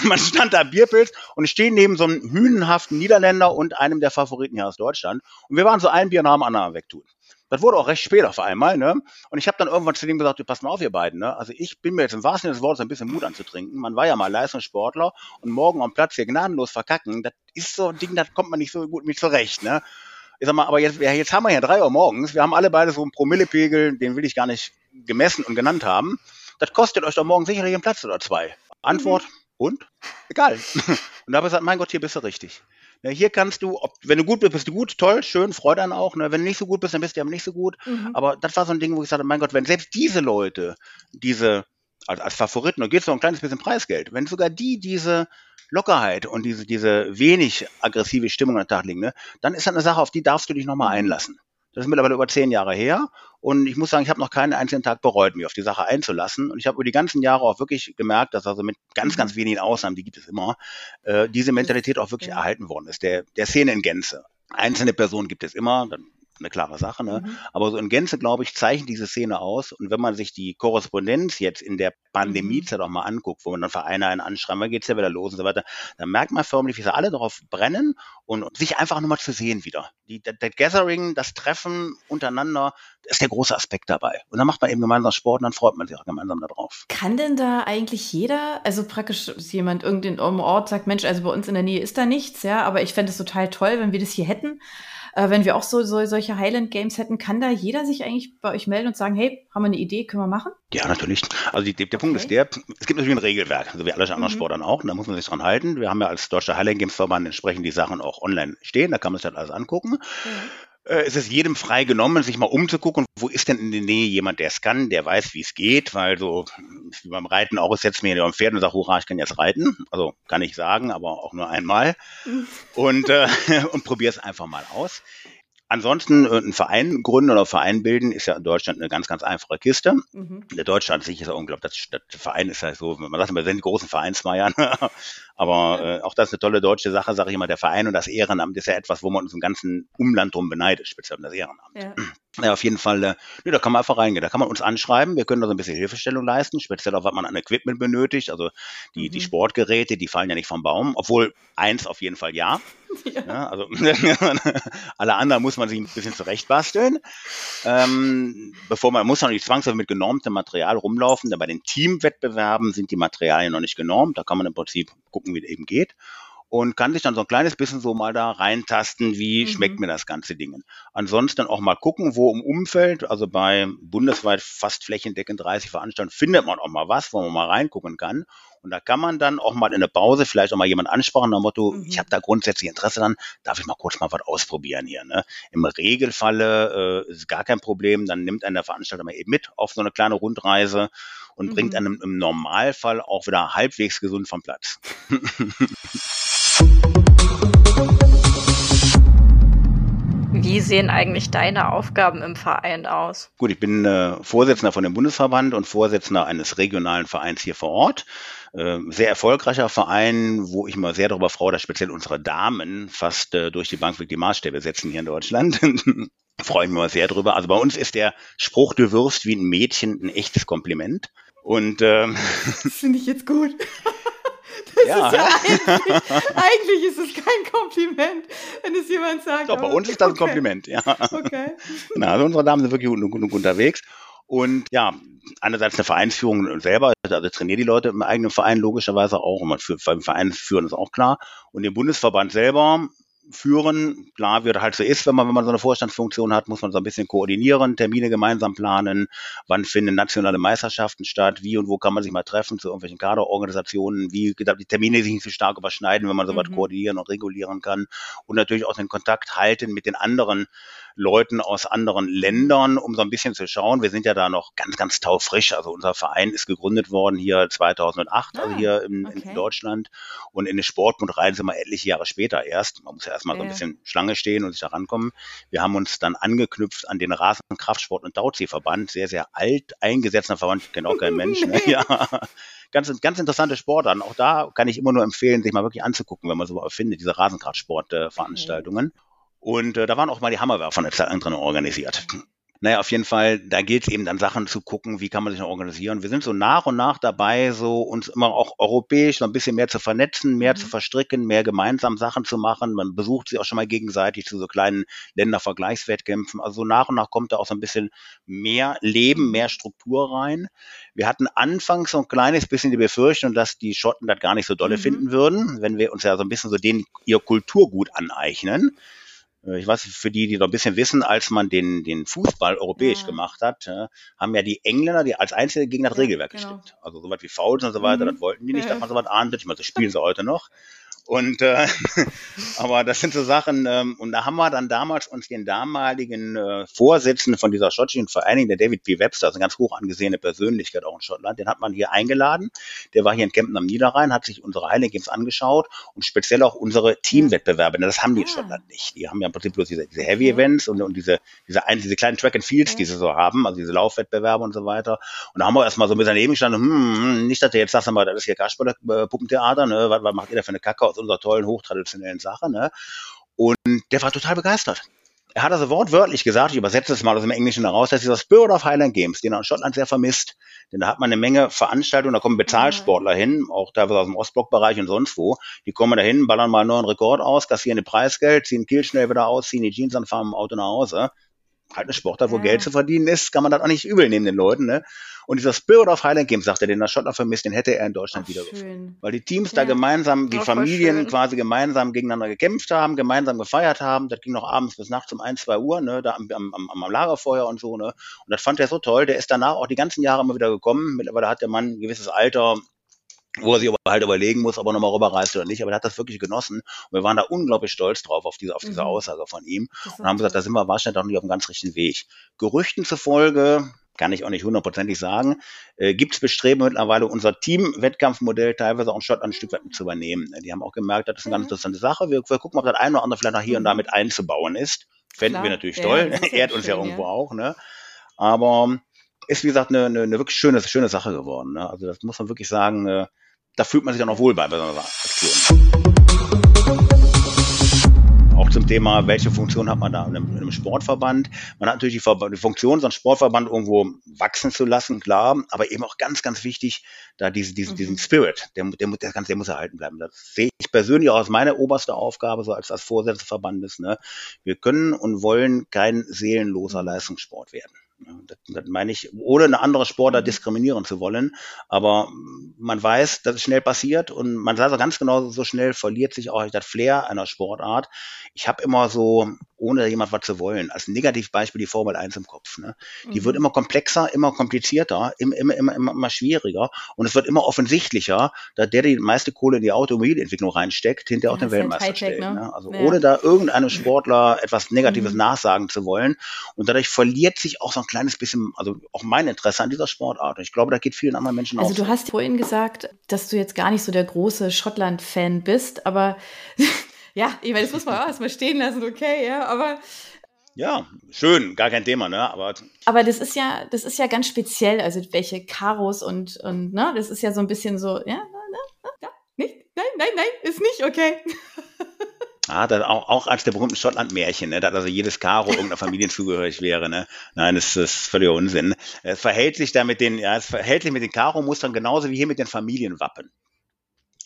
Man stand da am Bierpilz und stehe neben so einem hünenhaften Niederländer und einem der Favoriten hier aus Deutschland. Und wir waren so ein Bier nach dem wegtun. Das wurde auch recht spät auf einmal, ne? Und ich habe dann irgendwann zu dem gesagt, du passt mal auf, ihr beiden, ne? Also ich bin mir jetzt im wahrsten Sinne des Wortes ein bisschen Mut anzutrinken. Man war ja mal Leistungssportler und morgen am Platz hier gnadenlos verkacken, das ist so ein Ding, das kommt man nicht so gut mit zurecht, ne? Ich sag mal, aber jetzt, jetzt haben wir ja drei Uhr morgens. Wir haben alle beide so einen Promillepegel, den will ich gar nicht gemessen und genannt haben. Das kostet euch doch morgen sicherlich einen Platz oder zwei. Antwort, mhm. und? Egal. Und da habe ich gesagt, mein Gott, hier bist du richtig. Ja, hier kannst du, ob, wenn du gut bist, bist du gut, toll, schön, freut dann auch. Ne? Wenn du nicht so gut bist, dann bist du aber nicht so gut. Mhm. Aber das war so ein Ding, wo ich sagte, mein Gott, wenn selbst diese Leute, diese, als, als Favoriten, da geht es noch ein kleines bisschen Preisgeld, wenn sogar die diese Lockerheit und diese, diese wenig aggressive Stimmung an den Tag legen, ne, dann ist das eine Sache, auf die darfst du dich nochmal mhm. einlassen. Das ist mittlerweile über zehn Jahre her. Und ich muss sagen, ich habe noch keinen einzigen Tag bereut, mich auf die Sache einzulassen. Und ich habe über die ganzen Jahre auch wirklich gemerkt, dass also mit ganz, ganz mhm. wenigen Ausnahmen, die gibt es immer, äh, diese Mentalität auch wirklich erhalten worden ist, der, der Szene in Gänze. Einzelne Personen gibt es immer, dann eine klare Sache. Ne? Mhm. Aber so in Gänze, glaube ich, zeichnet diese Szene aus. Und wenn man sich die Korrespondenz jetzt in der Pandemiezeit mhm. auch mal anguckt, wo man dann Vereine einen anschreiben, wann geht's ja wieder los und so weiter, dann merkt man förmlich, wie sie alle darauf brennen und sich einfach nur mal zu sehen wieder. Die, das, das Gathering, das Treffen untereinander, ist der große Aspekt dabei. Und dann macht man eben gemeinsam Sport und dann freut man sich auch gemeinsam darauf. Kann denn da eigentlich jeder, also praktisch jemand irgendein Ort sagt, Mensch, also bei uns in der Nähe ist da nichts, ja, aber ich fände es total toll, wenn wir das hier hätten. Äh, wenn wir auch so, so solche Highland Games hätten, kann da jeder sich eigentlich bei euch melden und sagen, hey, haben wir eine Idee, können wir machen? Ja, natürlich. Also die, der okay. Punkt ist der, es gibt natürlich ein Regelwerk, also wie alle anderen mhm. Sportarten auch, und da muss man sich dran halten. Wir haben ja als Deutscher Highland Games Verband entsprechend die Sachen auch online stehen, da kann man sich halt alles angucken. Mhm es ist jedem frei genommen, sich mal umzugucken, wo ist denn in der Nähe jemand, der es kann, der weiß, wie es geht, weil so wie beim Reiten auch, ich setze mir auf ein Pferd und sage, hurra, ich kann jetzt reiten. Also kann ich sagen, aber auch nur einmal. Mhm. Und, äh, und probiere es einfach mal aus. Ansonsten äh, ein Verein gründen oder Verein bilden ist ja in Deutschland eine ganz, ganz einfache Kiste. Mhm. Der Deutsche an sich ist ja unglaublich. Der Verein ist ja so, man sagt immer, wir sind großen Vereinsmeiern. Aber äh, auch das ist eine tolle deutsche Sache, sage ich immer. Der Verein und das Ehrenamt ist ja etwas, wo man uns im ganzen Umland drum beneidet, speziell um das Ehrenamt. Ja. Ja, auf jeden Fall, äh, nee, da kann man einfach reingehen. Da kann man uns anschreiben. Wir können da so ein bisschen Hilfestellung leisten, speziell auch, was man an Equipment benötigt. Also die, mhm. die Sportgeräte, die fallen ja nicht vom Baum, obwohl eins auf jeden Fall ja. ja. ja also alle anderen muss man sich ein bisschen zurechtbasteln. Ähm, bevor man muss man nicht zwangsläufig mit genormtem Material rumlaufen. Denn bei den Teamwettbewerben sind die Materialien noch nicht genormt. Da kann man im Prinzip gucken, wie es eben geht und kann sich dann so ein kleines bisschen so mal da reintasten, wie mhm. schmeckt mir das ganze Ding. Ansonsten auch mal gucken, wo im Umfeld, also bei bundesweit fast flächendeckend 30 Veranstaltungen, findet man auch mal was, wo man mal reingucken kann. Und da kann man dann auch mal in der Pause vielleicht auch mal jemand ansprechen, nach dem Motto, mhm. ich habe da grundsätzlich Interesse dran, darf ich mal kurz mal was ausprobieren hier. Ne? Im Regelfalle äh, ist gar kein Problem, dann nimmt einer der Veranstalter mal eben mit auf so eine kleine Rundreise und mhm. bringt einen im Normalfall auch wieder halbwegs gesund vom Platz. Wie sehen eigentlich deine Aufgaben im Verein aus? Gut, ich bin äh, Vorsitzender von dem Bundesverband und Vorsitzender eines regionalen Vereins hier vor Ort. Äh, sehr erfolgreicher Verein, wo ich mal sehr darüber freue, dass speziell unsere Damen fast äh, durch die Bank die Maßstäbe setzen hier in Deutschland. Freuen wir uns sehr drüber. Also bei uns ist der Spruch, du wirst wie ein Mädchen ein echtes Kompliment. Und ähm, das finde ich jetzt gut. Das ja. ist ja eigentlich, eigentlich ist es kein Kompliment, wenn es jemand sagt. Doch, bei uns ist das ein Kompliment, ja. Okay. Na, also unsere Damen sind wirklich gut, gut unterwegs. Und ja, einerseits eine Vereinsführung selber, also trainiere die Leute im eigenen Verein logischerweise auch, und man für, beim Verein führen ist auch klar. Und den Bundesverband selber führen. Klar, wie das halt so ist, wenn man, wenn man so eine Vorstandsfunktion hat, muss man so ein bisschen koordinieren, Termine gemeinsam planen, wann finden nationale Meisterschaften statt, wie und wo kann man sich mal treffen zu irgendwelchen Kaderorganisationen, wie die Termine sich nicht so stark überschneiden, wenn man sowas mhm. koordinieren und regulieren kann und natürlich auch den Kontakt halten mit den anderen Leuten aus anderen Ländern, um so ein bisschen zu schauen. Wir sind ja da noch ganz, ganz taufrisch. Also unser Verein ist gegründet worden hier 2008, also ah, also hier in, okay. in Deutschland. Und in den Sportbund rein sind wir etliche Jahre später erst. Man muss ja erstmal so ein bisschen Schlange stehen und sich da rankommen. Wir haben uns dann angeknüpft an den Rasenkraftsport- und Tauziehverband. Sehr, sehr alt eingesetzter Verband, kennt auch kein Mensch. Ne? Ja ganz, ganz interessante Sportarten. Auch da kann ich immer nur empfehlen, sich mal wirklich anzugucken, wenn man so findet, diese Rasenkraftsportveranstaltungen. Äh, und äh, da waren auch mal die Hammerwerfer eine Zeit lang drin organisiert. Naja, auf jeden Fall, da gilt es eben dann Sachen zu gucken, wie kann man sich noch organisieren. Wir sind so nach und nach dabei, so uns immer auch europäisch so ein bisschen mehr zu vernetzen, mehr mhm. zu verstricken, mehr gemeinsam Sachen zu machen. Man besucht sie auch schon mal gegenseitig zu so kleinen Ländervergleichswettkämpfen. Also so nach und nach kommt da auch so ein bisschen mehr Leben, mehr Struktur rein. Wir hatten anfangs so ein kleines bisschen die Befürchtung, dass die Schotten das gar nicht so dolle mhm. finden würden, wenn wir uns ja so ein bisschen so den ihr Kulturgut aneignen. Äh, ich weiß, für die, die noch ein bisschen wissen, als man den, den Fußball europäisch ja. gemacht hat, äh, haben ja die Engländer, die als Einzige gegen das ja, Regelwerk genau. gestimmt. Also so was wie Fouls und so weiter, mhm. das wollten die nicht, dass man so was ahndet. Ich meine, das spielen sie heute noch. Und äh, aber das sind so Sachen, ähm, und da haben wir dann damals uns den damaligen äh, Vorsitzenden von dieser schottischen Vereinigung, der David P. Webster, also eine ganz hoch angesehene Persönlichkeit auch in Schottland, den hat man hier eingeladen. Der war hier in Kempten am Niederrhein, hat sich unsere Highland Games angeschaut und speziell auch unsere Teamwettbewerbe. Das haben die in ah. Schottland nicht. Die haben ja im Prinzip bloß diese, diese Heavy Events und, und diese, diese, diese kleinen Track and Fields, die sie so haben, also diese Laufwettbewerbe und so weiter. Und da haben wir erstmal so ein bisschen daneben gestanden, hm, hm nicht, dass ihr jetzt sagt, das ist hier Kasperle-Puppentheater, ne? was, was macht ihr da für eine Kacke aus unserer tollen, hochtraditionellen Sache. Ne? Und der war total begeistert. Er hat also wortwörtlich gesagt, ich übersetze es mal aus dem Englischen heraus, dass dieser Spirit of Highland Games, den er in Schottland sehr vermisst, denn da hat man eine Menge Veranstaltungen, da kommen Bezahlsportler mhm. hin, auch teilweise aus dem Ostblockbereich und sonst wo. Die kommen da hin, ballern mal einen neuen Rekord aus, kassieren ein Preisgeld, ziehen Kiel schnell wieder aus, ziehen die Jeans an, fahren im Auto nach Hause. halt eine Sportart, wo ja. Geld zu verdienen ist, kann man das auch nicht übel nehmen den Leuten. Ne? Und dieser Spirit of Highland Games, sagt er, den der Schottland vermisst, den hätte er in Deutschland wieder gefunden. Weil die Teams ja. da gemeinsam, die Familien quasi gemeinsam gegeneinander gekämpft haben, gemeinsam gefeiert haben. Das ging noch abends bis nachts um ein, zwei Uhr, ne, da am, am, am Lagerfeuer und so. Ne? Und das fand er so toll. Der ist danach auch die ganzen Jahre immer wieder gekommen. Mittlerweile hat der Mann ein gewisses Alter, wo er sich aber halt überlegen muss, ob er nochmal rüberreist oder nicht. Aber er hat das wirklich genossen. Und wir waren da unglaublich stolz drauf, auf diese, auf diese mhm. Aussage von ihm. Und haben gesagt, da sind wir wahrscheinlich doch nicht auf dem ganz richtigen Weg. Gerüchten zufolge, kann ich auch nicht hundertprozentig sagen, äh, gibt es Bestrebungen mittlerweile, unser Team-Wettkampfmodell teilweise auch in Schottland ein Stück weit zu übernehmen. Die haben auch gemerkt, das ist eine ganz mhm. interessante Sache. Wir, wir gucken, ob das eine oder andere vielleicht noch hier und da mhm. mit einzubauen ist. Fänden wir natürlich toll. Ja, Ehrt uns schön, ja irgendwo ja. auch. Ne? Aber ist, wie gesagt, eine, eine, eine wirklich schöne, schöne Sache geworden. Ne? Also das muss man wirklich sagen, äh, da fühlt man sich dann auch wohl bei, bei so einer Aktion auch zum Thema, welche Funktion hat man da in einem, in einem Sportverband. Man hat natürlich die, die, Funktion, so einen Sportverband irgendwo wachsen zu lassen, klar, aber eben auch ganz, ganz wichtig, da diese, diese, mhm. diesen Spirit, der, der, der, der muss erhalten bleiben. Das sehe ich persönlich auch als meine oberste Aufgabe, so als, als Vorsitzender des Verbandes. Ne? Wir können und wollen kein seelenloser mhm. Leistungssport werden. Das, das meine ich, ohne eine andere Sportler mhm. diskriminieren zu wollen. Aber man weiß, dass es schnell passiert und man sagt auch ganz genau, so schnell verliert sich auch das Flair einer Sportart. Ich habe immer so, ohne jemand was zu wollen, als Negativbeispiel die Formel 1 im Kopf. Ne? Die mhm. wird immer komplexer, immer komplizierter, immer, immer, immer, immer, schwieriger und es wird immer offensichtlicher, dass der die meiste Kohle in die Automobilentwicklung reinsteckt, hinterher auch den halt Weltmeister stellt. Ne? ne? Also ja. ohne da irgendeinem Sportler etwas Negatives mhm. nachsagen zu wollen. Und dadurch verliert sich auch so ein ein kleines bisschen, also auch mein Interesse an dieser Sportart. Und ich glaube, da geht vielen anderen Menschen also auch. Also du hast vorhin gesagt, dass du jetzt gar nicht so der große Schottland-Fan bist, aber ja, ich meine, das muss man auch erstmal stehen lassen, okay, ja, aber ja, schön, gar kein Thema, ne? Aber, aber das ist ja, das ist ja ganz speziell, also welche Karos und, und ne, das ist ja so ein bisschen so, ja, ne, ne, nicht, nein, nein, nein, ist nicht okay. Ah, dann auch, auch als der berühmten Schottland-Märchen, ne, dass also jedes Karo irgendeiner Familie zugehörig wäre. Ne? Nein, das, das ist völliger Unsinn. Es verhält sich da mit den, ja, es verhält sich mit den Karo-Mustern genauso wie hier mit den Familienwappen.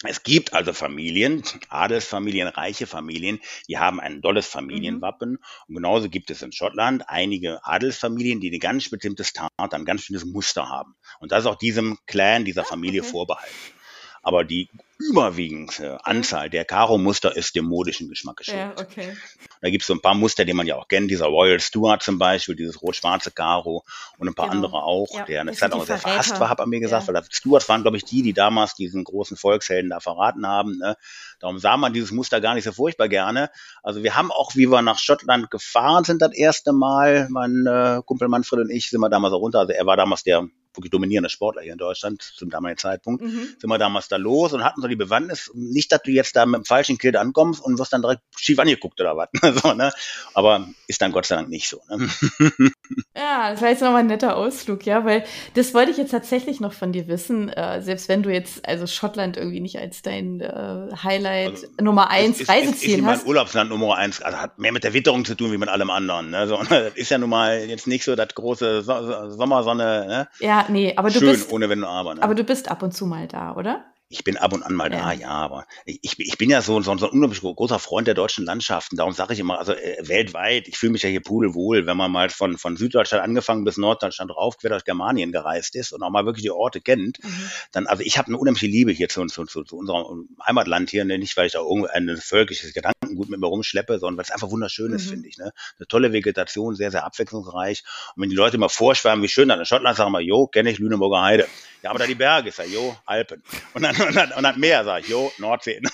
Es gibt also Familien, Adelsfamilien, reiche Familien, die haben ein dolles Familienwappen. Mhm. Und genauso gibt es in Schottland einige Adelsfamilien, die ein ganz bestimmtes Tat, ein ganz bestimmtes Muster haben. Und das ist auch diesem Clan, dieser ah, Familie okay. vorbehalten. Aber die überwiegende Anzahl der Karo-Muster ist dem modischen Geschmack geschuldet. Ja, okay. Da gibt es so ein paar Muster, die man ja auch kennt, dieser Royal Stuart zum Beispiel, dieses rot-schwarze Karo und ein paar genau. andere auch, ja, der eine Zeit auch sehr verhasst war, hat er mir gesagt, ja. weil Stuart waren, glaube ich, die, die damals diesen großen Volkshelden da verraten haben. Ne? Darum sah man dieses Muster gar nicht so furchtbar gerne. Also wir haben auch, wie wir nach Schottland gefahren sind das erste Mal, mein äh, Kumpel Manfred und ich, sind wir damals auch runter. Also er war damals der wirklich dominierende Sportler hier in Deutschland zum damaligen Zeitpunkt, mhm. sind wir damals da los und hatten so die Bewandtnis, nicht, dass du jetzt da mit dem falschen Kind ankommst und wirst dann direkt schief angeguckt oder was. so, ne? Aber ist dann Gott sei Dank nicht so. Ne? Ja, das war jetzt nochmal ein netter Ausflug, ja, weil das wollte ich jetzt tatsächlich noch von dir wissen, äh, selbst wenn du jetzt also Schottland irgendwie nicht als dein äh, Highlight also, Nummer eins ist, Reiseziel ist, ist hast. mein Urlaubsland Nummer eins, also hat mehr mit der Witterung zu tun wie mit allem anderen. Ne? So, das ist ja nun mal jetzt nicht so das große so Sommersonne. Ne? Ja, nee, aber du Schön, bist ohne Wenn und Aber. Ne? Aber du bist ab und zu mal da, oder? Ich bin ab und an mal da, ja, aber ich, ich bin ja so, so, so ein unglaublich großer Freund der deutschen Landschaften. Darum sage ich immer, also äh, weltweit, ich fühle mich ja hier pudelwohl, wenn man mal von, von Süddeutschland angefangen bis Norddeutschland rauf, quer durch Germanien gereist ist und auch mal wirklich die Orte kennt. Mhm. Dann, also ich habe eine unheimliche Liebe hier zu, zu, zu, zu unserem Heimatland hier, ne? nicht weil ich da irgendein völkisches Gedankengut mit mir rumschleppe, sondern weil es einfach wunderschön ist, mhm. finde ich. Ne? Eine tolle Vegetation, sehr, sehr abwechslungsreich. Und wenn die Leute mal vorschwärmen, wie schön dann in Schottland, sagen wir, jo, kenne ich Lüneburger Heide. Ja, aber da die Berge, ist ja, jo, Alpen. Und dann, und dann, und dann Meer, sag ich, jo, Nordsee.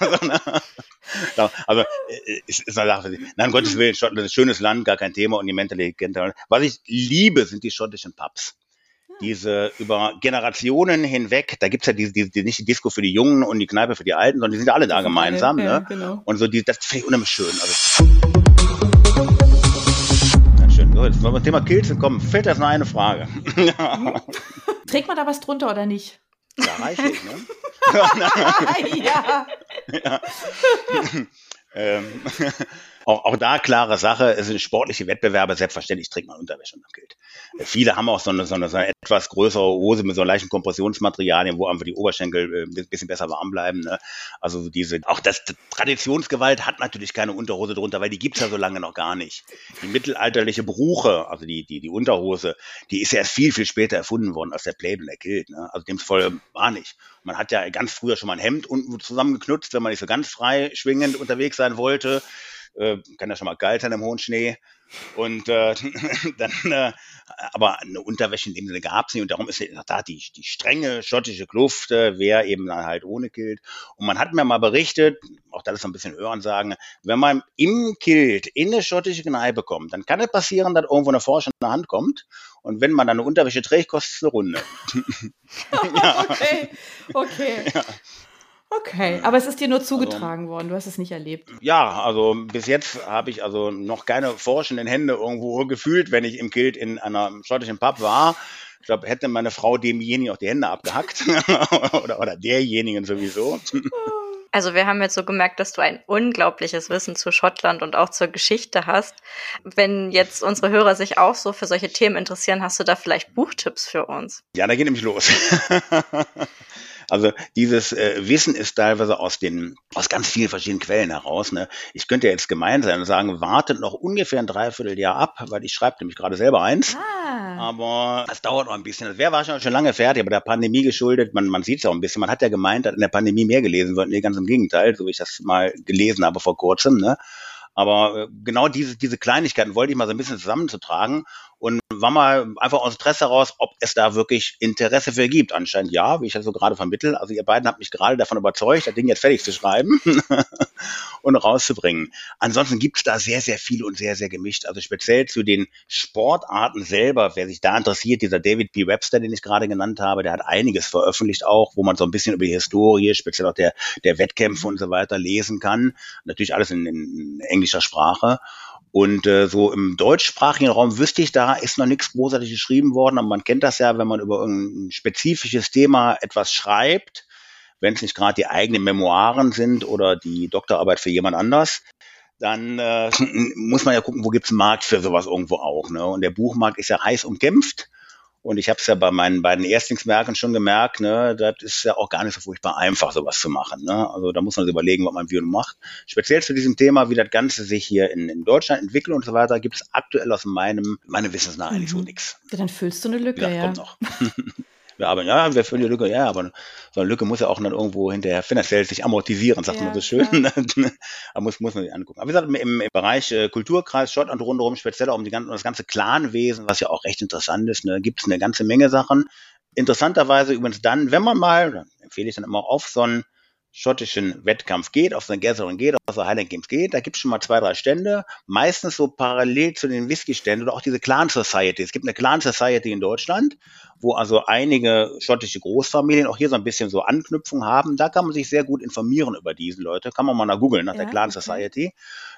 also, äh, ist, ist eine Sache. Nein, um Gottes Willen, Schottland ist ein schönes Land, gar kein Thema und die Mentalität. Was ich liebe, sind die schottischen Pubs diese über Generationen hinweg, da gibt's ja diese, diese, nicht die Disco für die Jungen und die Kneipe für die Alten, sondern die sind ja alle da gemeinsam. Ja, ne? genau. Und so die, das finde ich unheimlich schön. Also, schön. So, jetzt wollen wir zum Thema Kills kommen. Fällt das noch eine Frage? Trägt man da was drunter oder nicht? Ja, reichlich, ne? ja. ja. ähm, auch, auch da klare Sache, es sind sportliche Wettbewerbe, selbstverständlich trägt man Unterwäsche und gilt. Viele haben auch so eine, so, eine, so eine etwas größere Hose mit so leichten Kompressionsmaterialien, wo einfach die Oberschenkel äh, ein bisschen besser warm bleiben. Ne? Also diese, auch das Traditionsgewalt hat natürlich keine Unterhose drunter, weil die gibt's ja so lange noch gar nicht. Die mittelalterliche Bruche, also die, die, die Unterhose, die ist ja erst viel, viel später erfunden worden als der Plaid und der Kilt. Ne? Also demzufolge war nicht. Man hat ja ganz früher schon mal ein Hemd unten zusammengeknutzt, wenn man nicht so ganz frei schwingend unterwegs sein wollte. Äh, kann ja schon mal geil sein im hohen Schnee. Und äh, dann, äh, aber eine Unterwäsche in dem Sinne gab es nicht. Und darum ist da die, die strenge schottische Kluft, äh, wer eben dann halt ohne Kilt. Und man hat mir mal berichtet, auch das ist ein bisschen Hören sagen, wenn man im Kilt in eine schottische Kneipe kommt, dann kann es passieren, dass irgendwo eine Forscher in der Hand kommt. Und wenn man dann eine Unterwäsche trägt, kostet es eine Runde. ja. Okay, okay. Ja. Okay, aber es ist dir nur also zugetragen also, worden, du hast es nicht erlebt. Ja, also bis jetzt habe ich also noch keine forschenden Hände irgendwo gefühlt, wenn ich im Kilt in einer schottischen Pub war. Ich glaube, hätte meine Frau demjenigen auch die Hände abgehackt oder, oder derjenigen sowieso. Also wir haben jetzt so gemerkt, dass du ein unglaubliches Wissen zu Schottland und auch zur Geschichte hast. Wenn jetzt unsere Hörer sich auch so für solche Themen interessieren, hast du da vielleicht Buchtipps für uns? Ja, da geht nämlich los. Also dieses äh, Wissen ist teilweise aus den aus ganz vielen verschiedenen Quellen heraus. Ne? Ich könnte jetzt gemein sein und sagen, wartet noch ungefähr ein Dreivierteljahr ab, weil ich schreibe nämlich gerade selber eins. Ah. Aber es dauert noch ein bisschen. Das wäre wahrscheinlich schon lange fertig, aber der Pandemie geschuldet. Man, man sieht es auch ein bisschen. Man hat ja gemeint, dass in der Pandemie mehr gelesen wird. Nee, ganz im Gegenteil, so wie ich das mal gelesen habe vor kurzem. Ne? Aber äh, genau diese, diese Kleinigkeiten wollte ich mal so ein bisschen zusammenzutragen und war mal einfach aus Interesse heraus, ob es da wirklich Interesse für gibt. Anscheinend ja, wie ich das so gerade vermittle. Also ihr beiden habt mich gerade davon überzeugt, das Ding jetzt fertig zu schreiben und rauszubringen. Ansonsten gibt es da sehr, sehr viel und sehr, sehr gemischt. Also speziell zu den Sportarten selber, wer sich da interessiert, dieser David P. Webster, den ich gerade genannt habe, der hat einiges veröffentlicht auch, wo man so ein bisschen über die Historie, speziell auch der, der Wettkämpfe und so weiter lesen kann. Natürlich alles in, in englischer Sprache. Und äh, so im deutschsprachigen Raum wüsste ich, da ist noch nichts großartig geschrieben worden, aber man kennt das ja, wenn man über ein spezifisches Thema etwas schreibt, wenn es nicht gerade die eigenen Memoiren sind oder die Doktorarbeit für jemand anders, dann äh, muss man ja gucken, wo gibt's einen Markt für sowas irgendwo auch. Ne? Und der Buchmarkt ist ja heiß umkämpft. Und ich habe es ja bei meinen beiden Erstlingswerken schon gemerkt, ne, das ist ja auch gar nicht so furchtbar einfach, sowas zu machen. Ne? Also da muss man sich überlegen, was man wie und macht. Speziell zu diesem Thema, wie das Ganze sich hier in, in Deutschland entwickelt und so weiter, gibt es aktuell aus meinem, meinem Wissens nach eigentlich mhm. so nichts. Ja, dann füllst du eine Lücke, ja. ja. Kommt noch. wir arbeiten, ja, wir füllen die Lücke, ja, aber so eine Lücke muss ja auch dann irgendwo hinterher finanziell sich amortisieren, sagt ja, man so schön. da muss, muss man sich angucken. Aber wie gesagt, im, im Bereich äh, Kulturkreis, Schottland rundherum, speziell auch um, die ganze, um das ganze Clanwesen, was ja auch recht interessant ist, ne, gibt es eine ganze Menge Sachen. Interessanterweise übrigens dann, wenn man mal, empfehle ich dann immer auf so einen schottischen Wettkampf geht, auf so Gathering geht, auf so Highland Games geht, da gibt es schon mal zwei, drei Stände, meistens so parallel zu den Whisky-Ständen oder auch diese Clan Society. Es gibt eine Clan Society in Deutschland, wo also einige schottische Großfamilien auch hier so ein bisschen so Anknüpfung haben. Da kann man sich sehr gut informieren über diese Leute. Kann man mal nach googeln, nach ja, der Clan okay. Society.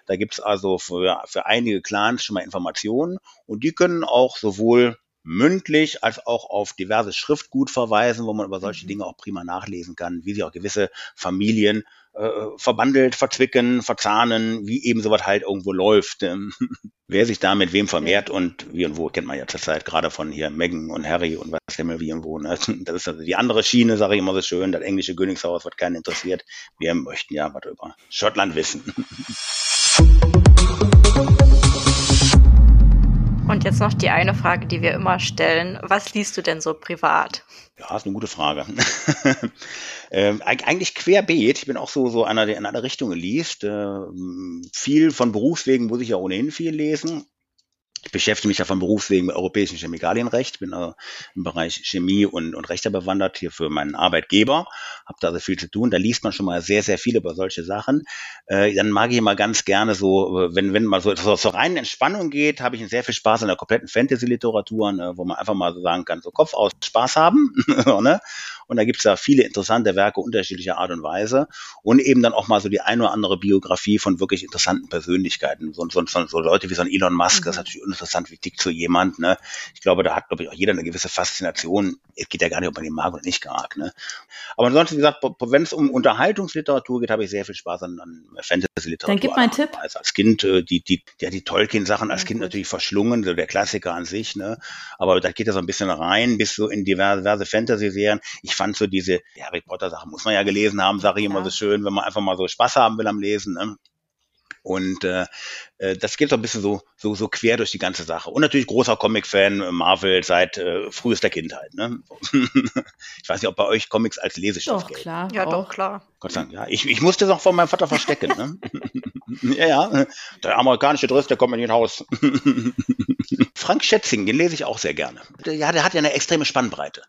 Da gibt es also für, für einige Clans schon mal Informationen und die können auch sowohl mündlich als auch auf diverses Schriftgut verweisen, wo man über solche mhm. Dinge auch prima nachlesen kann, wie sich auch gewisse Familien äh, verbandelt, verzwicken, verzahnen, wie eben sowas halt irgendwo läuft. Ähm, wer sich da mit wem vermehrt und wie und wo, kennt man ja zurzeit gerade von hier Meghan und Harry und was Himmel wie und wo. Ne? Das ist also die andere Schiene, sage ich immer so schön, das englische Königshaus wird keinen interessiert. Wir möchten ja was über Schottland wissen. Und jetzt noch die eine Frage, die wir immer stellen. Was liest du denn so privat? Ja, ist eine gute Frage. ähm, eigentlich querbeet. Ich bin auch so, so einer, der in alle Richtungen liest. Ähm, viel von Berufswegen muss ich ja ohnehin viel lesen. Ich beschäftige mich ja von Berufswegen mit europäischem Chemikalienrecht, bin äh, im Bereich Chemie und, und Rechte bewandert hier für meinen Arbeitgeber, habe da sehr viel zu tun. Da liest man schon mal sehr, sehr viel über solche Sachen. Äh, dann mag ich immer ganz gerne so, wenn, wenn mal so zur so reinen Entspannung geht, habe ich sehr viel Spaß an der kompletten Fantasy-Literatur, ne, wo man einfach mal so sagen kann, so Kopf aus Spaß haben. so, ne? Und da gibt's da viele interessante Werke unterschiedlicher Art und Weise und eben dann auch mal so die ein oder andere Biografie von wirklich interessanten Persönlichkeiten. So, so, so Leute wie so ein Elon Musk, mhm. das ist natürlich interessant, wie tickt so jemand. Ne? Ich glaube, da hat, glaube ich, auch jeder eine gewisse Faszination. Es geht ja gar nicht, ob man den mag oder nicht mag. Ne? Aber ansonsten, wie gesagt, wenn es um Unterhaltungsliteratur geht, habe ich sehr viel Spaß an, an Fantasy-Literatur. Dann gib mal einen Tipp. Also als Kind, äh, die, die, ja, die Tolkien-Sachen als ja, Kind natürlich verschlungen, so der Klassiker an sich. Ne? Aber da geht ja so ein bisschen rein, bis so in diverse, diverse Fantasy-Serien. Ich fand so diese Harry Potter-Sachen, muss man ja gelesen haben, sage ich immer so schön, wenn man einfach mal so Spaß haben will am Lesen. Ne? Und äh, äh, das geht so ein bisschen so, so, so quer durch die ganze Sache. Und natürlich großer Comic-Fan, äh, Marvel seit äh, frühester Kindheit. Ne? ich weiß nicht, ob bei euch Comics als Lesestoff Doch, klar. Ja, auch. doch, klar. Gott sei Dank, ja. Ich, ich musste es auch von meinem Vater verstecken. ne? ja, ja. Der amerikanische Driss, der kommt in den Haus. Frank Schätzing, den lese ich auch sehr gerne. Ja, der hat ja eine extreme Spannbreite.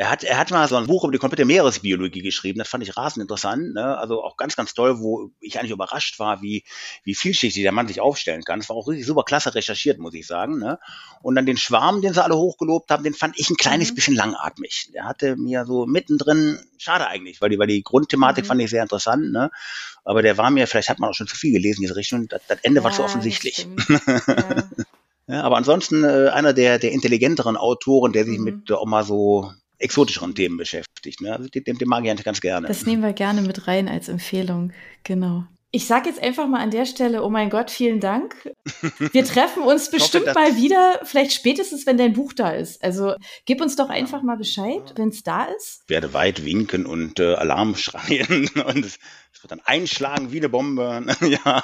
Er hat, er hat mal so ein Buch über die komplette Meeresbiologie geschrieben. Das fand ich rasend interessant. Ne? Also auch ganz, ganz toll, wo ich eigentlich überrascht war, wie, wie vielschichtig der Mann sich aufstellen kann. Das war auch richtig super klasse recherchiert, muss ich sagen. Ne? Und dann den Schwarm, den sie alle hochgelobt haben, den fand ich ein kleines mhm. bisschen langatmig. Der hatte mir so mittendrin, schade eigentlich, weil die, weil die Grundthematik mhm. fand ich sehr interessant. Ne? Aber der war mir, vielleicht hat man auch schon zu viel gelesen in diese Richtung. Das, das Ende ja, war zu offensichtlich. Ja. Ja, aber ansonsten äh, einer der, der intelligenteren Autoren, der sich mhm. mit äh, auch mal so exotischeren Themen beschäftigt. Ne? Also den, den mag ich eigentlich ganz gerne. Das nehmen wir gerne mit rein als Empfehlung. Genau. Ich sage jetzt einfach mal an der Stelle, oh mein Gott, vielen Dank. Wir treffen uns bestimmt hoffe, mal wieder, vielleicht spätestens, wenn dein Buch da ist. Also gib uns doch einfach mal Bescheid, wenn es da ist. Ich werde weit winken und äh, Alarm schreien und es wird dann einschlagen wie eine Bombe. ja.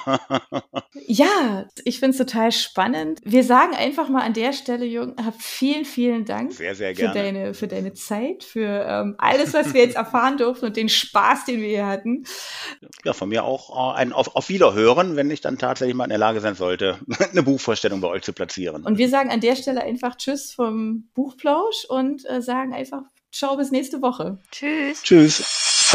ja, ich finde es total spannend. Wir sagen einfach mal an der Stelle, Jürgen, hab vielen, vielen Dank sehr, sehr für, deine, für deine Zeit, für ähm, alles, was wir jetzt erfahren durften und den Spaß, den wir hier hatten. Ja, von mir auch äh, ein auf, auf Wiederhören, wenn ich dann tatsächlich mal in der Lage sein sollte, eine Buchvorstellung bei euch zu platzieren. Und wir sagen an der Stelle einfach Tschüss vom Buchplausch und äh, sagen einfach Ciao bis nächste Woche. Tschüss. Tschüss.